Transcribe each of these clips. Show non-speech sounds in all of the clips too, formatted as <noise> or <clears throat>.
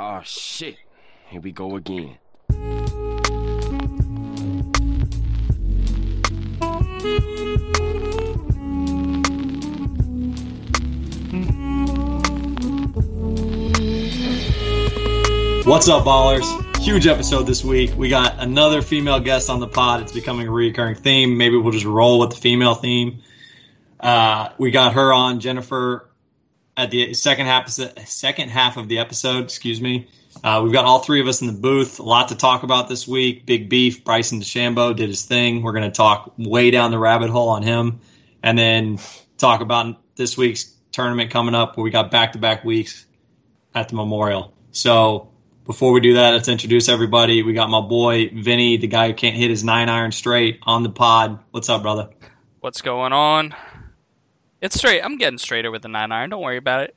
Oh shit. Here we go again. What's up, ballers? Huge episode this week. We got another female guest on the pod. It's becoming a recurring theme. Maybe we'll just roll with the female theme. Uh, we got her on, Jennifer, at the second half second half of the episode. Excuse me. Uh, we've got all three of us in the booth. A lot to talk about this week. Big beef. Bryson DeChambeau did his thing. We're going to talk way down the rabbit hole on him, and then talk about this week's tournament coming up, where we got back to back weeks at the Memorial. So before we do that, let's introduce everybody. We got my boy Vinny, the guy who can't hit his nine iron straight, on the pod. What's up, brother? What's going on? It's straight. I'm getting straighter with the nine iron. Don't worry about it.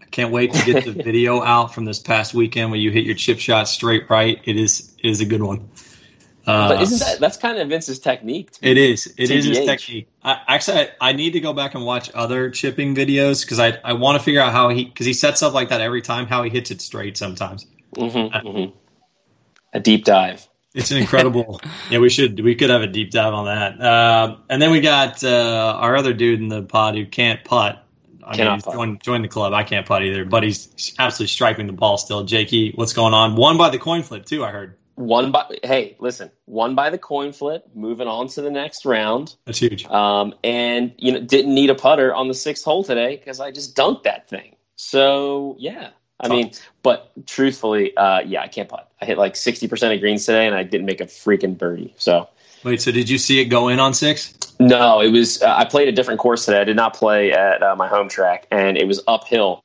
I can't wait to get the <laughs> video out from this past weekend when you hit your chip shot straight right. It is it is a good one. Uh, but isn't that that's kind of Vince's technique? It is. It TBH. is his technique. I, actually, I, I, need to go back and watch other chipping videos because I I want to figure out how he because he sets up like that every time how he hits it straight sometimes. Mm-hmm, uh, mm-hmm. A deep dive. It's an incredible. <laughs> yeah, we should we could have a deep dive on that. Uh, and then we got uh, our other dude in the pod who can't putt. I Cannot mean, putt. Join, join the club. I can't putt either, but he's absolutely striping the ball still. Jakey, what's going on? One by the coin flip too. I heard. One by hey, listen, one by the coin flip, moving on to the next round. That's huge. Um, and you know, didn't need a putter on the sixth hole today because I just dunked that thing. So yeah, I mean, but truthfully, uh, yeah, I can't putt. I hit like sixty percent of greens today, and I didn't make a freaking birdie. So wait, so did you see it go in on six? No, it was. Uh, I played a different course today. I did not play at uh, my home track, and it was uphill.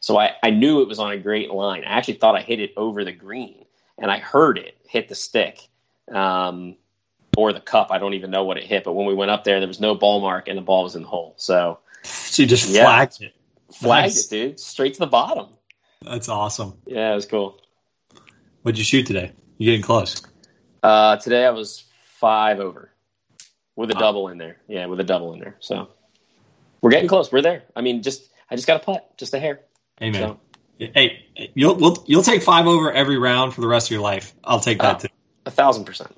So I, I knew it was on a great line. I actually thought I hit it over the green, and I heard it hit the stick um, or the cup. I don't even know what it hit. But when we went up there, there was no ball mark, and the ball was in the hole. So <laughs> she just yeah, flagged it. Flagged nice. it, dude, straight to the bottom. That's awesome. Yeah, it was cool. What'd you shoot today? You getting close? Uh, today I was five over with a wow. double in there. Yeah, with a double in there. So we're getting close. We're there. I mean, just I just got a putt, just a hair. Amen. So. Hey, you'll we'll, you'll take five over every round for the rest of your life. I'll take that uh, too. A thousand percent.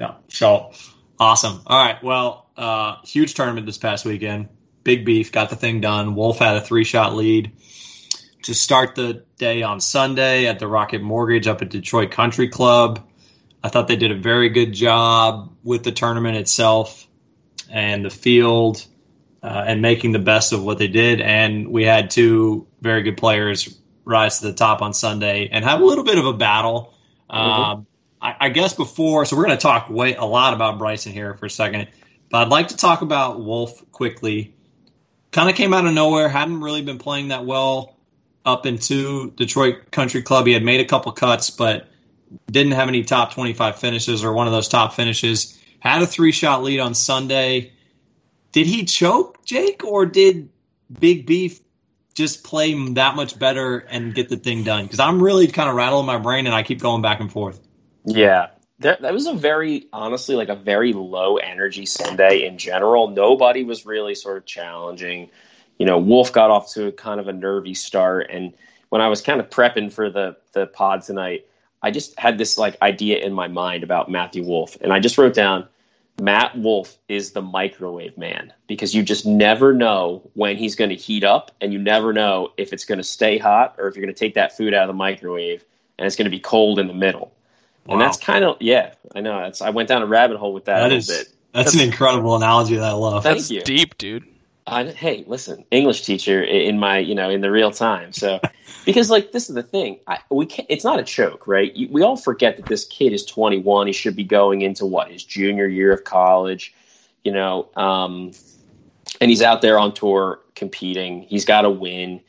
Yeah. So awesome. All right. Well, uh, huge tournament this past weekend. Big beef got the thing done. Wolff had a three shot lead to start the day on Sunday at the Rocket Mortgage up at Detroit Country Club. I thought they did a very good job with the tournament itself and the field uh, and making the best of what they did. And we had two very good players rise to the top on Sunday and have a little bit of a battle. Mm-hmm. Um, I, I, guess before, so we're going to talk way a lot about Bryson here for a second, but I'd like to talk about Wolff quickly. Kind of came out of nowhere, hadn't really been playing that well up into Detroit Country Club. He had made a couple cuts, but didn't have any top 25 finishes or one of those top finishes. Had a three shot lead on Sunday. Did he choke, Jake, or did Big Beef just play that much better and get the thing done? Because I'm really kind of rattling my brain and I keep going back and forth. Yeah. That, that was a very, honestly, like a very low energy Sunday in general. Nobody was really sort of challenging you know, Wolff got off to a kind of a nervy start. And when I was kind of prepping for the the pod tonight, I just had this like idea in my mind about Matthew Wolff, and I just wrote down Matt Wolff is the microwave man because you just never know when he's going to heat up, and you never know if it's going to stay hot or if you're going to take that food out of the microwave and it's going to be cold in the middle. Wow. And that's kind of yeah, I know. That's I went down a rabbit hole with that, that a is, bit. That's, that's an incredible analogy that I love. That's deep, dude. I, hey, listen, English teacher in my, you know, in the real time. So, <laughs> because like this is the thing, I, we can't. It's not a joke, right? We all forget that this kid is 21. He should be going into what his junior year of college, you know, um, and he's out there on tour competing. He's got to win.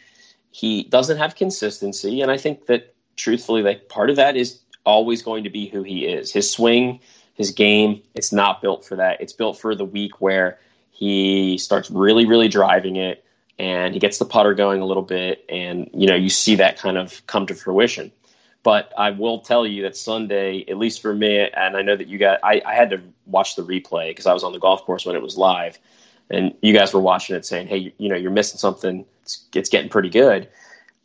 He doesn't have consistency, and I think that truthfully, like part of that is always going to be who he is. His swing, his game, it's not built for that. It's built for the week where he starts really, really driving it, and he gets the putter going a little bit, and you know you see that kind of come to fruition. But I will tell you that Sunday, at least for me, and I know that you got, I, I had to watch the replay because I was on the golf course when it was live, and you guys were watching it, saying, "Hey, you, you know, you're missing something. It's, it's getting pretty good."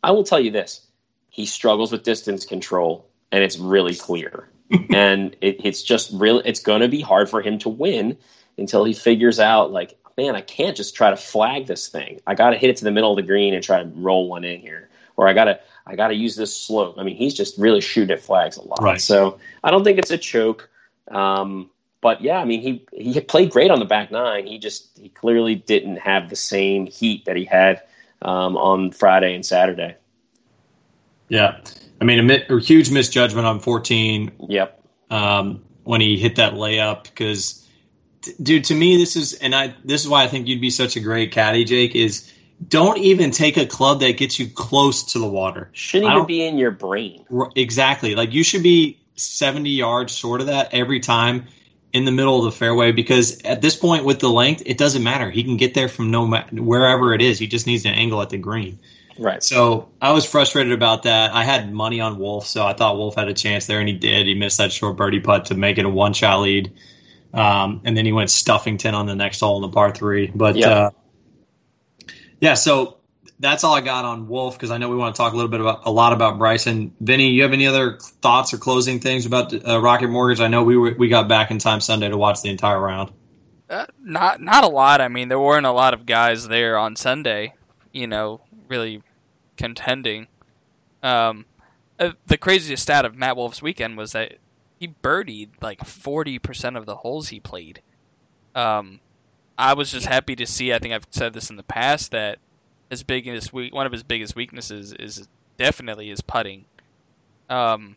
I will tell you this: he struggles with distance control, and it's really clear. <laughs> and it, it's just really, it's going to be hard for him to win until he figures out, like, man, I can't just try to flag this thing. I got to hit it to the middle of the green and try to roll one in here, or I got to, I got to use this slope. I mean, he's just really shooting at flags a lot. Right. So I don't think it's a choke. Um, but yeah, I mean, he he played great on the back nine. He just he clearly didn't have the same heat that he had um, on Friday and Saturday. Yeah, I mean, a, a huge misjudgment on 14. Yep. Um, when he hit that layup, because, dude, to me, this is and I this is why I think you'd be such a great caddy, Jake. Is don't even take a club that gets you close to the water. Shouldn't even be in your brain. Exactly. Like you should be 70 yards short of that every time in the middle of the fairway because at this point with the length, it doesn't matter. He can get there from no ma- wherever it is. He just needs an angle at the green. Right. So I was frustrated about that. I had money on Wolff, so I thought Wolff had a chance there, and he did. He missed that short birdie putt to make it a one shot lead. Um, and then he went Stuffington on the next hole in the par three. But Yep. uh, yeah, so that's all I got on Wolff because I know we want to talk a little bit about a lot about Bryson. Vinny, you have any other thoughts or closing things about uh, Rocket Mortgage? I know we were, we got back in time Sunday to watch the entire round. Uh, not not a lot. I mean, there weren't a lot of guys there on Sunday. You know, really contending. Um, uh, the craziest stat of Matt Wolff's weekend was that he birdied like forty percent of the holes he played. Um, I was just happy to see. I think I've said this in the past that his biggest one of his biggest weaknesses is definitely his putting. Um,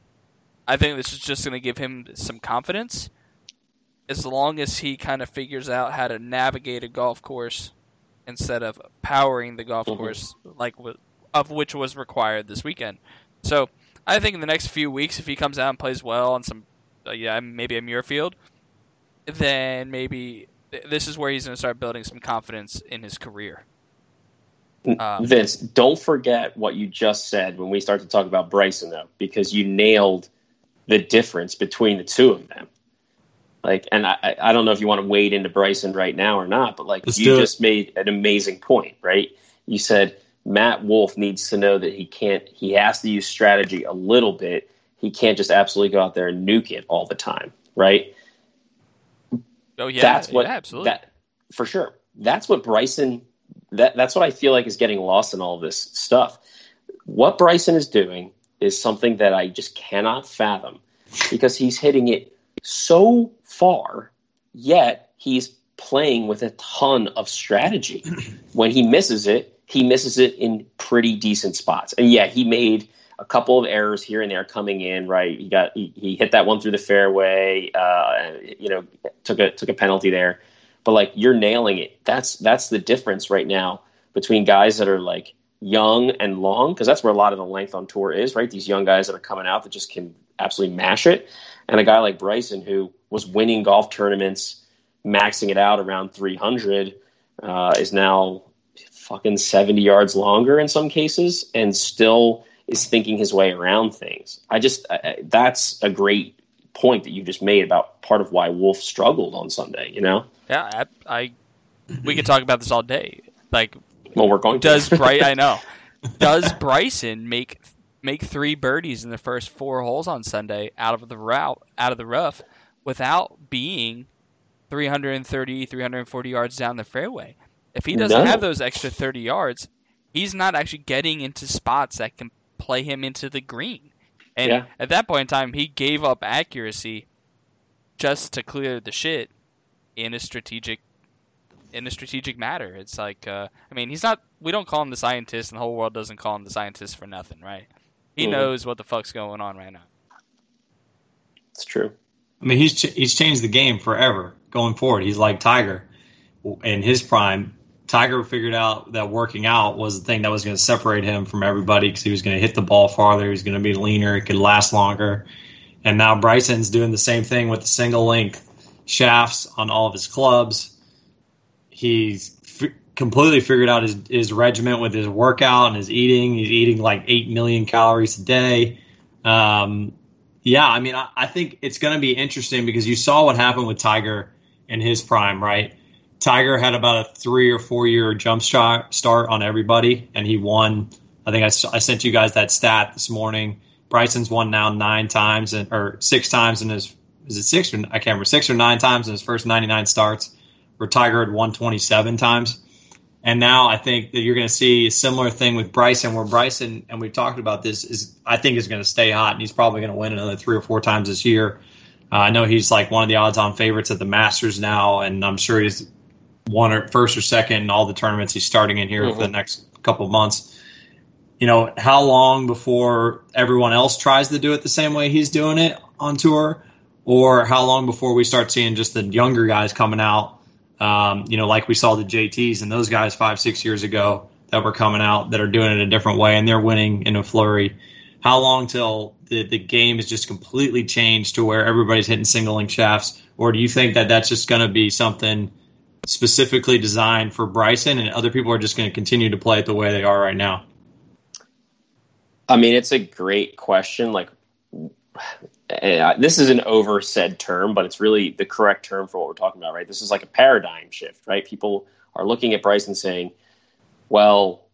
I think this is just going to give him some confidence as long as he kind of figures out how to navigate a golf course instead of powering the golf Mhm. course like w- of which was required this weekend. So I think in the next few weeks, if he comes out and plays well on some, uh, yeah, maybe a Muirfield, then maybe th- this is where he's going to start building some confidence in his career. Um, Vince, don't forget what you just said when we start to talk about Bryson, though, because you nailed the difference between the two of them. Like, and I, I- I don't know if you want to wade into Bryson right now or not, but like you do it. just made an amazing point, right? You said Matt Wolff needs to know that he can't, he has to use strategy a little bit. He can't just absolutely go out there and nuke it all the time, right? oh yeah, that's what yeah, absolutely. that for sure. That's what Bryson. That that's what I feel like is getting lost in all this stuff. What Bryson is doing is something that I just cannot fathom because he's hitting it so far, yet he's playing with a ton of strategy. <clears throat> when he misses it, he misses it in pretty decent spots. And yeah, he made a couple of errors here and there coming in. Right, he got he, he hit that one through the fairway. Uh, you know, took a took a penalty there. But like you're nailing it. That's that's the difference right now between guys that are like young and long because that's where a lot of the length on tour is. Right, these young guys that are coming out that just can absolutely mash it, and a guy like Bryson who was winning golf tournaments, maxing it out around 300, uh, is now fucking 70 yards longer in some cases and still is thinking his way around things. I just I, that's a great point that you just made about part of why Wolff struggled on Sunday. You know, yeah, I, I we could talk about this all day. Like well, we're going to. does <laughs> Bry I know. Does Bryson make make three birdies in the first four holes on Sunday out of the route out of the rough without being 330 340 yards down the fairway? If he doesn't No. have those extra 30 yards, he's not actually getting into spots that can play him into the green. And Yeah. at that point in time, he gave up accuracy just to clear the shit in a strategic in a strategic matter. It's like, uh, I mean, he's not. We don't call him the scientist, and the whole world doesn't call him the scientist for nothing, right? He Mhm. knows what the fuck's going on right now. it's true. I mean, he's ch- he's changed the game forever going forward. He's like Tiger in his prime. Tiger figured out that working out was the thing that was going to separate him from everybody because he was going to hit the ball farther. He was going to be leaner. It could last longer. And now Bryson's doing the same thing with the single length shafts on all of his clubs. He's f- completely figured out his, his regiment with his workout and his eating. He's eating like 8 million calories a day. Um, yeah, I mean, I, I think it's going to be interesting because you saw what happened with Tiger in his prime, right? Tiger had about a three or four year jump shot start on everybody, and he won I think I, I sent you guys that stat this morning. Bryson's won now nine times and or six times in his is it six or I can't remember six or nine times in his first 99 starts. Where Tiger had won 27 times. And now I think that you're going to see a similar thing with Bryson, where Bryson, and we've talked about this, is I think is going to stay hot, and he's probably going to win another three or four times this year. Uh, I know he's like one of the odds-on favorites at the Masters now, and I'm sure he's one or first or second in all the tournaments he's starting in here mm-hmm. for the next couple of months. You know, how long before everyone else tries to do it the same way he's doing it on tour, or how long before we start seeing just the younger guys coming out um, you know, like we saw the JTs and those guys five, six years ago that were coming out that are doing it a different way and they're winning in a flurry. How long till the, the game is just completely changed to where everybody's hitting single length shafts? Or do you think that that's just going to be something specifically designed for Bryson and other people are just going to continue to play it the way they are right now? I mean, it's a great question. Like, uh, this is an oversaid term, but it's really the correct term for what we're talking about, right? This is like a paradigm shift, right? People are looking at Bryson saying, well,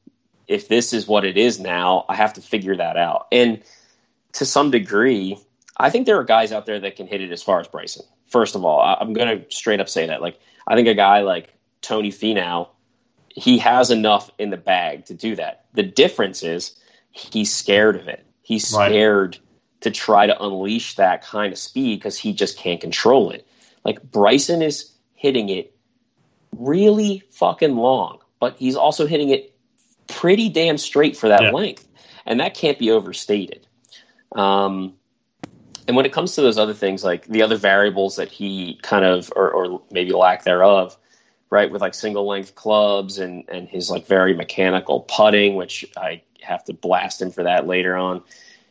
if this is what it is now, I have to figure that out. And to some degree, I think there are guys out there that can hit it as far as Bryson. First of all, I'm going to straight up say that. Like, I think a guy like Tony Finau, he has enough in the bag to do that. The difference is he's scared of it. He's scared. Right to try to unleash that kind of speed because he just can't control it. Like Bryson is hitting it really fucking long, but he's also hitting it pretty damn straight for that yeah. length. And that can't be overstated. Um, and when it comes to those other things, like the other variables that he kind of, or, or maybe lack thereof, right, with like single length clubs and, and his like very mechanical putting, which I have to blast him for that later on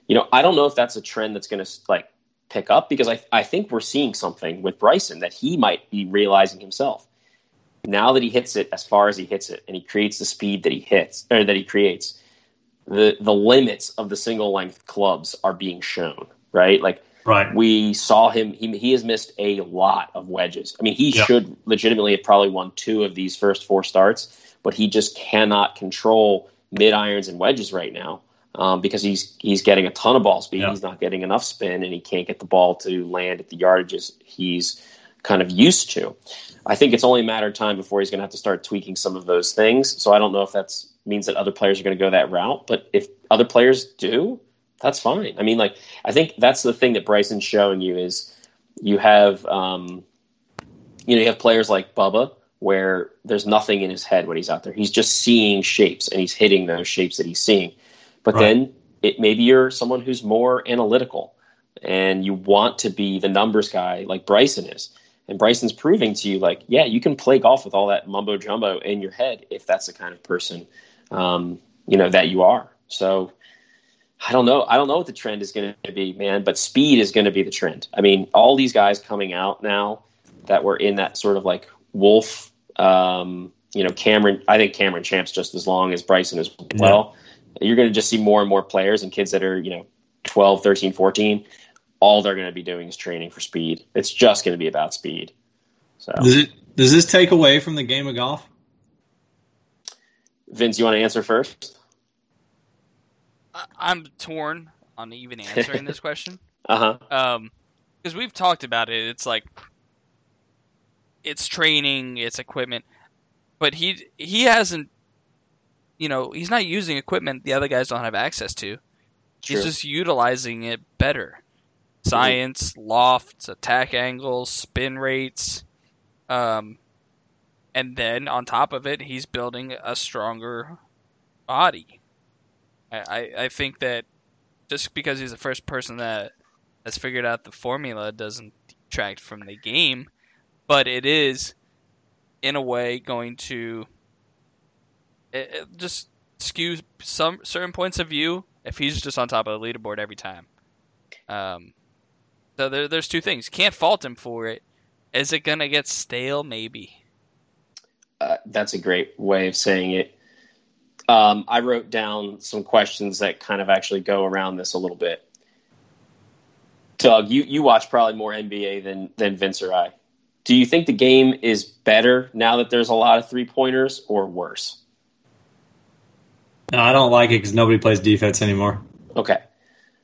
you know, I don't know if that's a trend that's going to like pick up because I, I think we're seeing something with Bryson that he might be realizing himself. Now that he hits it as far as he hits it and he creates the speed that he hits or that he creates, the the limits of the single length clubs are being shown, right? Like right. we saw him he he has missed a lot of wedges. I mean, he yep. should legitimately have probably won two of these first four starts, but he just cannot control mid irons and wedges right now um, because he's he's getting a ton of ball speed. Yeah. He's not getting enough spin, and he can't get the ball to land at the yardages he's kind of used to. I think it's only a matter of time before he's going to have to start tweaking some of those things. So I don't know if that means that other players are going to go that route, but if other players do, that's fine. I mean, like I think that's the thing that Bryson's showing you is you have um, you know you have players like Bubba where there's nothing in his head when he's out there. He's just seeing shapes and he's hitting those shapes that he's seeing. But right. then it maybe you're someone who's more analytical and you want to be the numbers guy like Bryson is. And Bryson's proving to you like, yeah, you can play golf with all that mumbo jumbo in your head if that's the kind of person um, you know that you are. So I don't know. I don't know what the trend is going to be, man. But speed is going to be the trend. I mean, all these guys coming out now that were in that sort of like Wolff. um, you know, Cameron. I think Cameron Champ's just as long as Bryson as well. Yeah you're going to just see more and more players and kids that are, you know, 12, 13, 14. All they're going to be doing is training for speed. It's just going to be about speed. So does, it, does this take away from the game of golf? Vince, you want to answer first? I'm torn on even <laughs> answering this question. uh huh. Um, because we've talked about it. It's like it's training, it's equipment, but he he hasn't you know, he's not using equipment the other guys don't have access to. True. He's just utilizing it better. Science, lofts, attack angles, spin rates, um, and then on top of it, he's building a stronger body. I, I, think that just because he's the first person that has figured out the formula doesn't detract from the game, but it is, in a way, going to it, it just skew some certain points of view if he's just on top of the leaderboard every time. Um, so there, there's two things. Can't fault him for it. Is it gonna get stale? Maybe. Uh, that's a great way of saying it. Um, I wrote down some questions that kind of actually go around this a little bit. Doug, you, you watch probably more NBA than than Vince or I. Do you think the game is better now that there's a lot of three pointers, or worse? No, I don't like it because nobody plays defense anymore. Okay.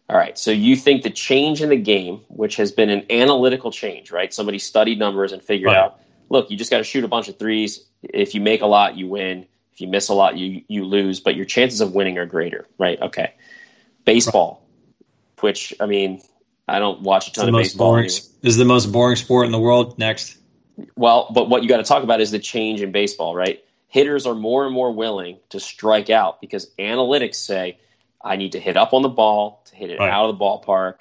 All right. So you think the change in the game, which has been an analytical change, right? Somebody studied numbers and figured Right. out, look, you just got to shoot a bunch of threes. If you make a lot, you win. If you miss a lot, you you lose. But your chances of winning are greater, right? Okay. Baseball, which I mean, I don't watch a ton of baseball. boring. anyway. Is the most boring sport in the world. Next, Well, but what you got to talk about is the change in baseball, right? Hitters are more and more willing to strike out because analytics say I need to hit up on the ball to hit it Right. out of the ballpark.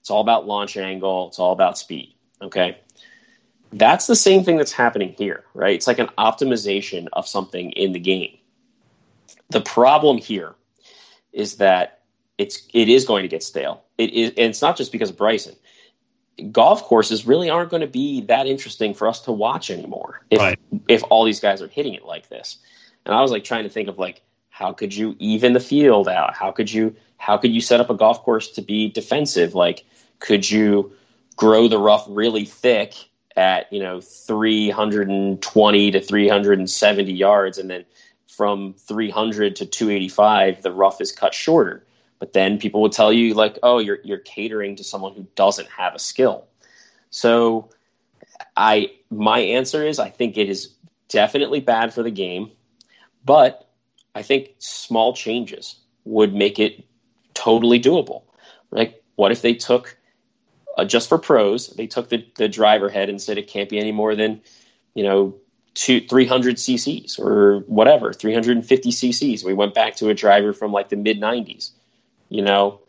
It's all about launch angle, it's all about speed. Okay. That's the same thing that's happening here, right? It's like an optimization of something in the game. The problem here is that it's it is going to get stale. It is and it's not just because of Bryson golf courses really aren't going to be that interesting for us to watch anymore if Right. if all these guys are hitting it like this. And I was like trying to think of like how could you even the field out? How could you how could you set up a golf course to be defensive? Like could you grow the rough really thick at, you know, 320 to 370 yards and then from 300 to 285 the rough is cut shorter. But then people would tell you like oh you're you're catering to someone who doesn't have a skill. So i my answer is i think it is definitely bad for the game but i think small changes would make it totally doable. Like what if they took uh, just for pros they took the, the driver head and said it can't be any more than you know two 300 cc's or whatever 350 cc's we went back to a driver from like the mid 90s you know,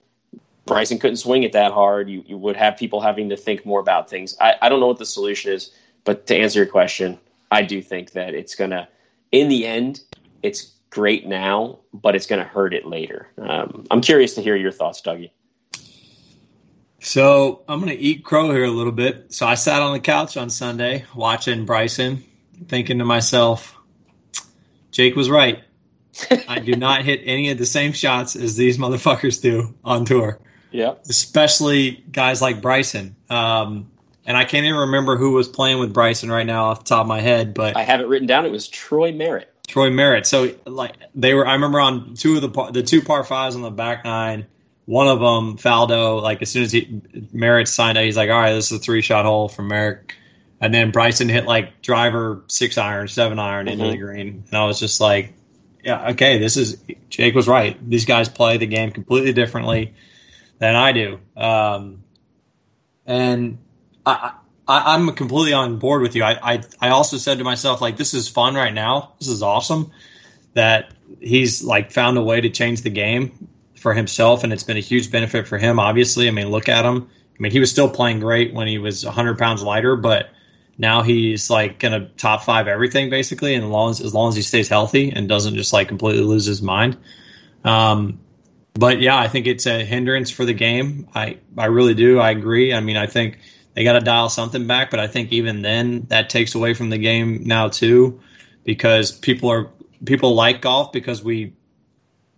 Bryson couldn't swing it that hard. You, you would have people having to think more about things. I, I don't know what the solution is, but to answer your question, I do think that it's going to, in the end, it's great now, but it's going to hurt it later. Um, I'm curious to hear your thoughts, Dougie. So I'm going to eat crow here a little bit. So I sat on the couch on Sunday watching Bryson, thinking to myself, Jake was right. I do not hit any of the same shots as these motherfuckers do on tour, Yeah. especially guys like Bryson. Um, and I can't even remember who was playing with Bryson right now off the top of my head, but I have it written down. It was Troy Merritt. Troy Merritt. So like they were, I remember on two of the par- the two par fives on the back nine. One of them, Faldo, like as soon as he Merritt signed it, he's like, "All right, this is a three shot hole from Merritt." And then Bryson hit like driver six iron, seven iron into Mhm. the green, and I was just like, "Yeah, okay, this is Jake was right. These guys play the game completely differently than I do." Um, and I, I, I'm completely on board with you. I, I, I also said to myself, like, this is fun right now. This is awesome that he's like found a way to change the game for himself, and it's been a huge benefit for him. Obviously, I mean, look at him. I mean, he was still playing great when he was 100 pounds lighter, but now he's like gonna top five everything basically, and as long as as long as he stays healthy and doesn't just like completely lose his mind. Um, but yeah, I think it's a hindrance for the game. I I really do. I agree. I mean, I think they got to dial something back, but I think even then that takes away from the game now too, because people are people like golf because we,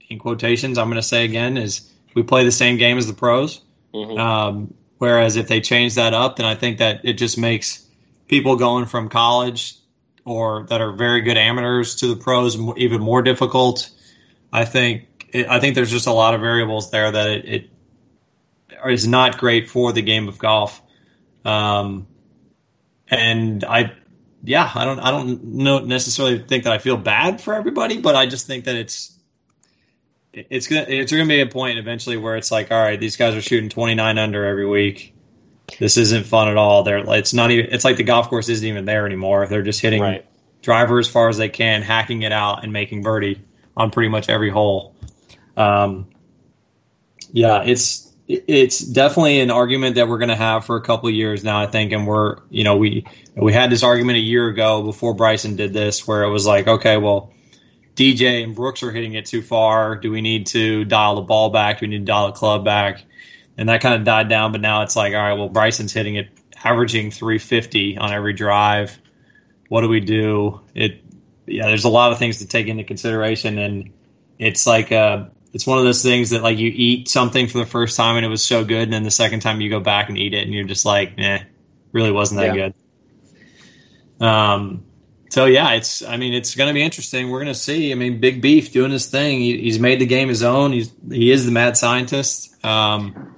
in quotations, I'm going to say again, is we play the same game as the pros. Mhm. Um, whereas if they change that up, then I think that it just makes people going from college or that are very good amateurs to the pros even more difficult. I think it, I think there's just a lot of variables there that it, it is not great for the game of golf. Um, and I, yeah, I don't I don't know necessarily think that I feel bad for everybody, but I just think that it's it's gonna it's gonna be a point eventually where it's like, all right, these guys are shooting 29 under every week. This isn't fun at all. They're it's not even it's like the golf course isn't even there anymore. They're just hitting Right. driver as far as they can, hacking it out and making birdie on pretty much every hole. Um, yeah, it's it's definitely an argument that we're going to have for a couple of years now. I think, and we're you know we we had this argument a year ago before Bryson did this, where it was like, okay, well, DJ and Brooks are hitting it too far. Do we need to dial the ball back? Do we need to dial the club back? And that kind of died down, but now it's like, all right, well, Bryson's hitting it, averaging 350 on every drive. What do we do? It, yeah, there's a lot of things to take into consideration, and it's like, uh, it's one of those things that like you eat something for the first time and it was so good, and then the second time you go back and eat it, and you're just like, eh, really wasn't that Yeah. good. Um, so yeah, it's. I mean, it's going to be interesting. We're going to see. I mean, Big Beef doing his thing. He, he's made the game his own. He's he is the mad scientist. Um,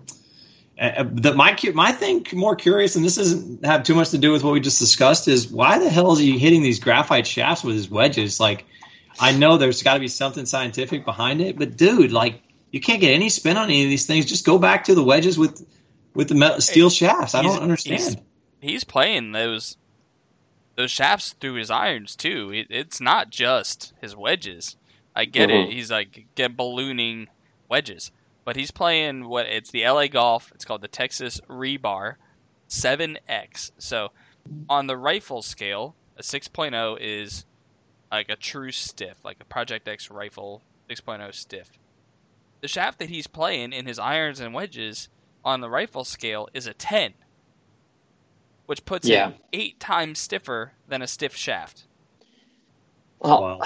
uh, the, my my thing more curious, and this doesn't have too much to do with what we just discussed, is why the hell is he hitting these graphite shafts with his wedges? Like, I know there's got to be something scientific behind it, but dude, like, you can't get any spin on any of these things. Just go back to the wedges with with the metal, steel shafts. I don't understand. He's, he's, playing those those shafts through his irons too. It, it's not just his wedges. I get mm-hmm. it. He's like get ballooning wedges but he's playing what it's the LA Golf. It's called the Texas Rebar 7X. So on the rifle scale, a 6.0 is like a true stiff, like a Project X rifle 6.0 stiff. The shaft that he's playing in his irons and wedges on the rifle scale is a 10, which puts yeah. it eight times stiffer than a stiff shaft. Well,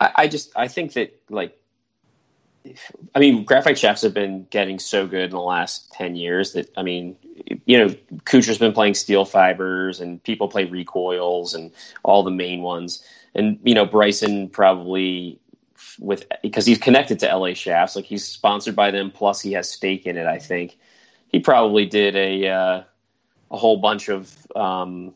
I, I just I think that like I mean, graphite shafts have been getting so good in the last 10 years that, I mean, you know, Kuchar's been playing steel fibers and people play recoils and all the main ones. And, you know, Bryson probably with, because he's connected to LA shafts, like he's sponsored by them, plus he has stake in it, I think. He probably did a, uh, a whole bunch of, um,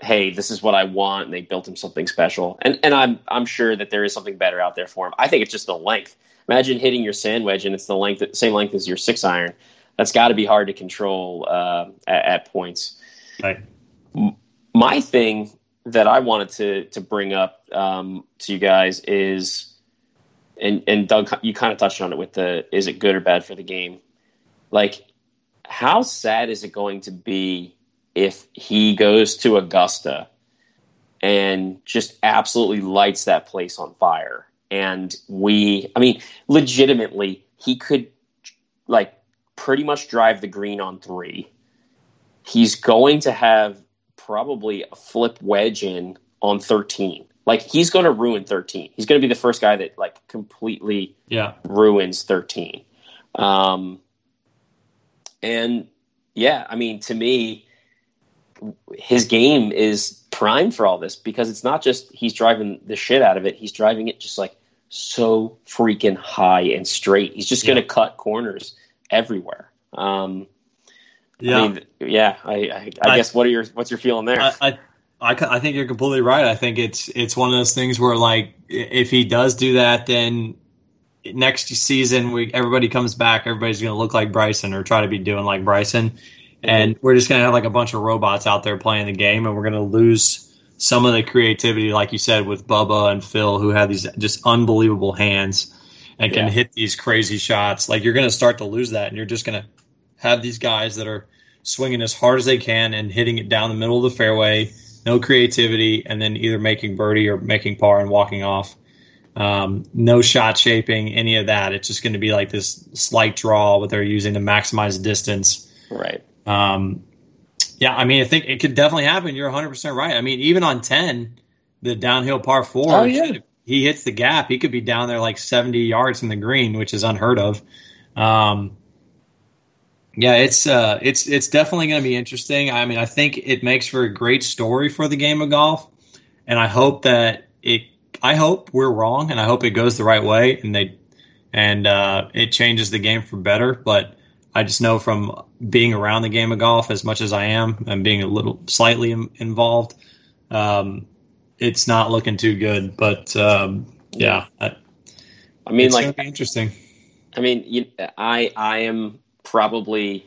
hey, this is what I want, and they built him something special. And and I'm I'm sure that there is something better out there for him. I think it's just the length. Imagine hitting your sand wedge and it's the length, same length as your six iron. That's got to be hard to control uh, at, at, points. Right. My thing that I wanted to to bring up um, to you guys is, and and Doug, you kind of touched on it with the is it good or bad for the game? Like, how sad is it going to be if he goes to Augusta and just absolutely lights that place on fire? and we, I mean, legitimately, he could like pretty much drive the green on three. He's going to have probably a flip wedge in on 13. Like he's going to ruin 13. He's going to be the first guy that like completely yeah ruins 13. Um, and yeah, I mean, to me, his game is primed for all this because it's not just he's driving the shit out of it. He's driving it just like so freaking high and straight. He's just going to cut corners everywhere. Um, yeah, I mean, yeah. I, I, I, I, guess what are your what's your feeling there? I, I, I think you're completely right. I think it's it's one of those things where like if he does do that, then next season we everybody comes back, everybody's going to look like Bryson or try to be doing like Bryson, and we're just going to have like a bunch of robots out there playing the game, and we're going to lose some of the creativity, like you said, with Bubba and Phil, who have these just unbelievable hands and can yeah. hit these crazy shots. Like you're going to start to lose that, and you're just going to have these guys that are swinging as hard as they can and hitting it down the middle of the fairway, no creativity, and then either making birdie or making par and walking off. Um, no shot shaping, any of that. It's just going to be like this slight draw, what they're using to maximize distance. Right. Um, yeah, I mean, I think it could definitely happen. You're 100 percent right. I mean, even on 10, the downhill par four, oh, yeah. he hits the gap. He could be down there like 70 yards from the green, which is unheard of. Um, yeah, it's uh, it's it's definitely going to be interesting. I mean, I think it makes for a great story for the game of golf, and I hope that it. I hope we're wrong, and I hope it goes the right way, and they and uh, it changes the game for better. But I just know from being around the game of golf as much as I am and being a little slightly involved, um, it's not looking too good. But um, yeah, I, I mean, like interesting. I mean, you, I I am probably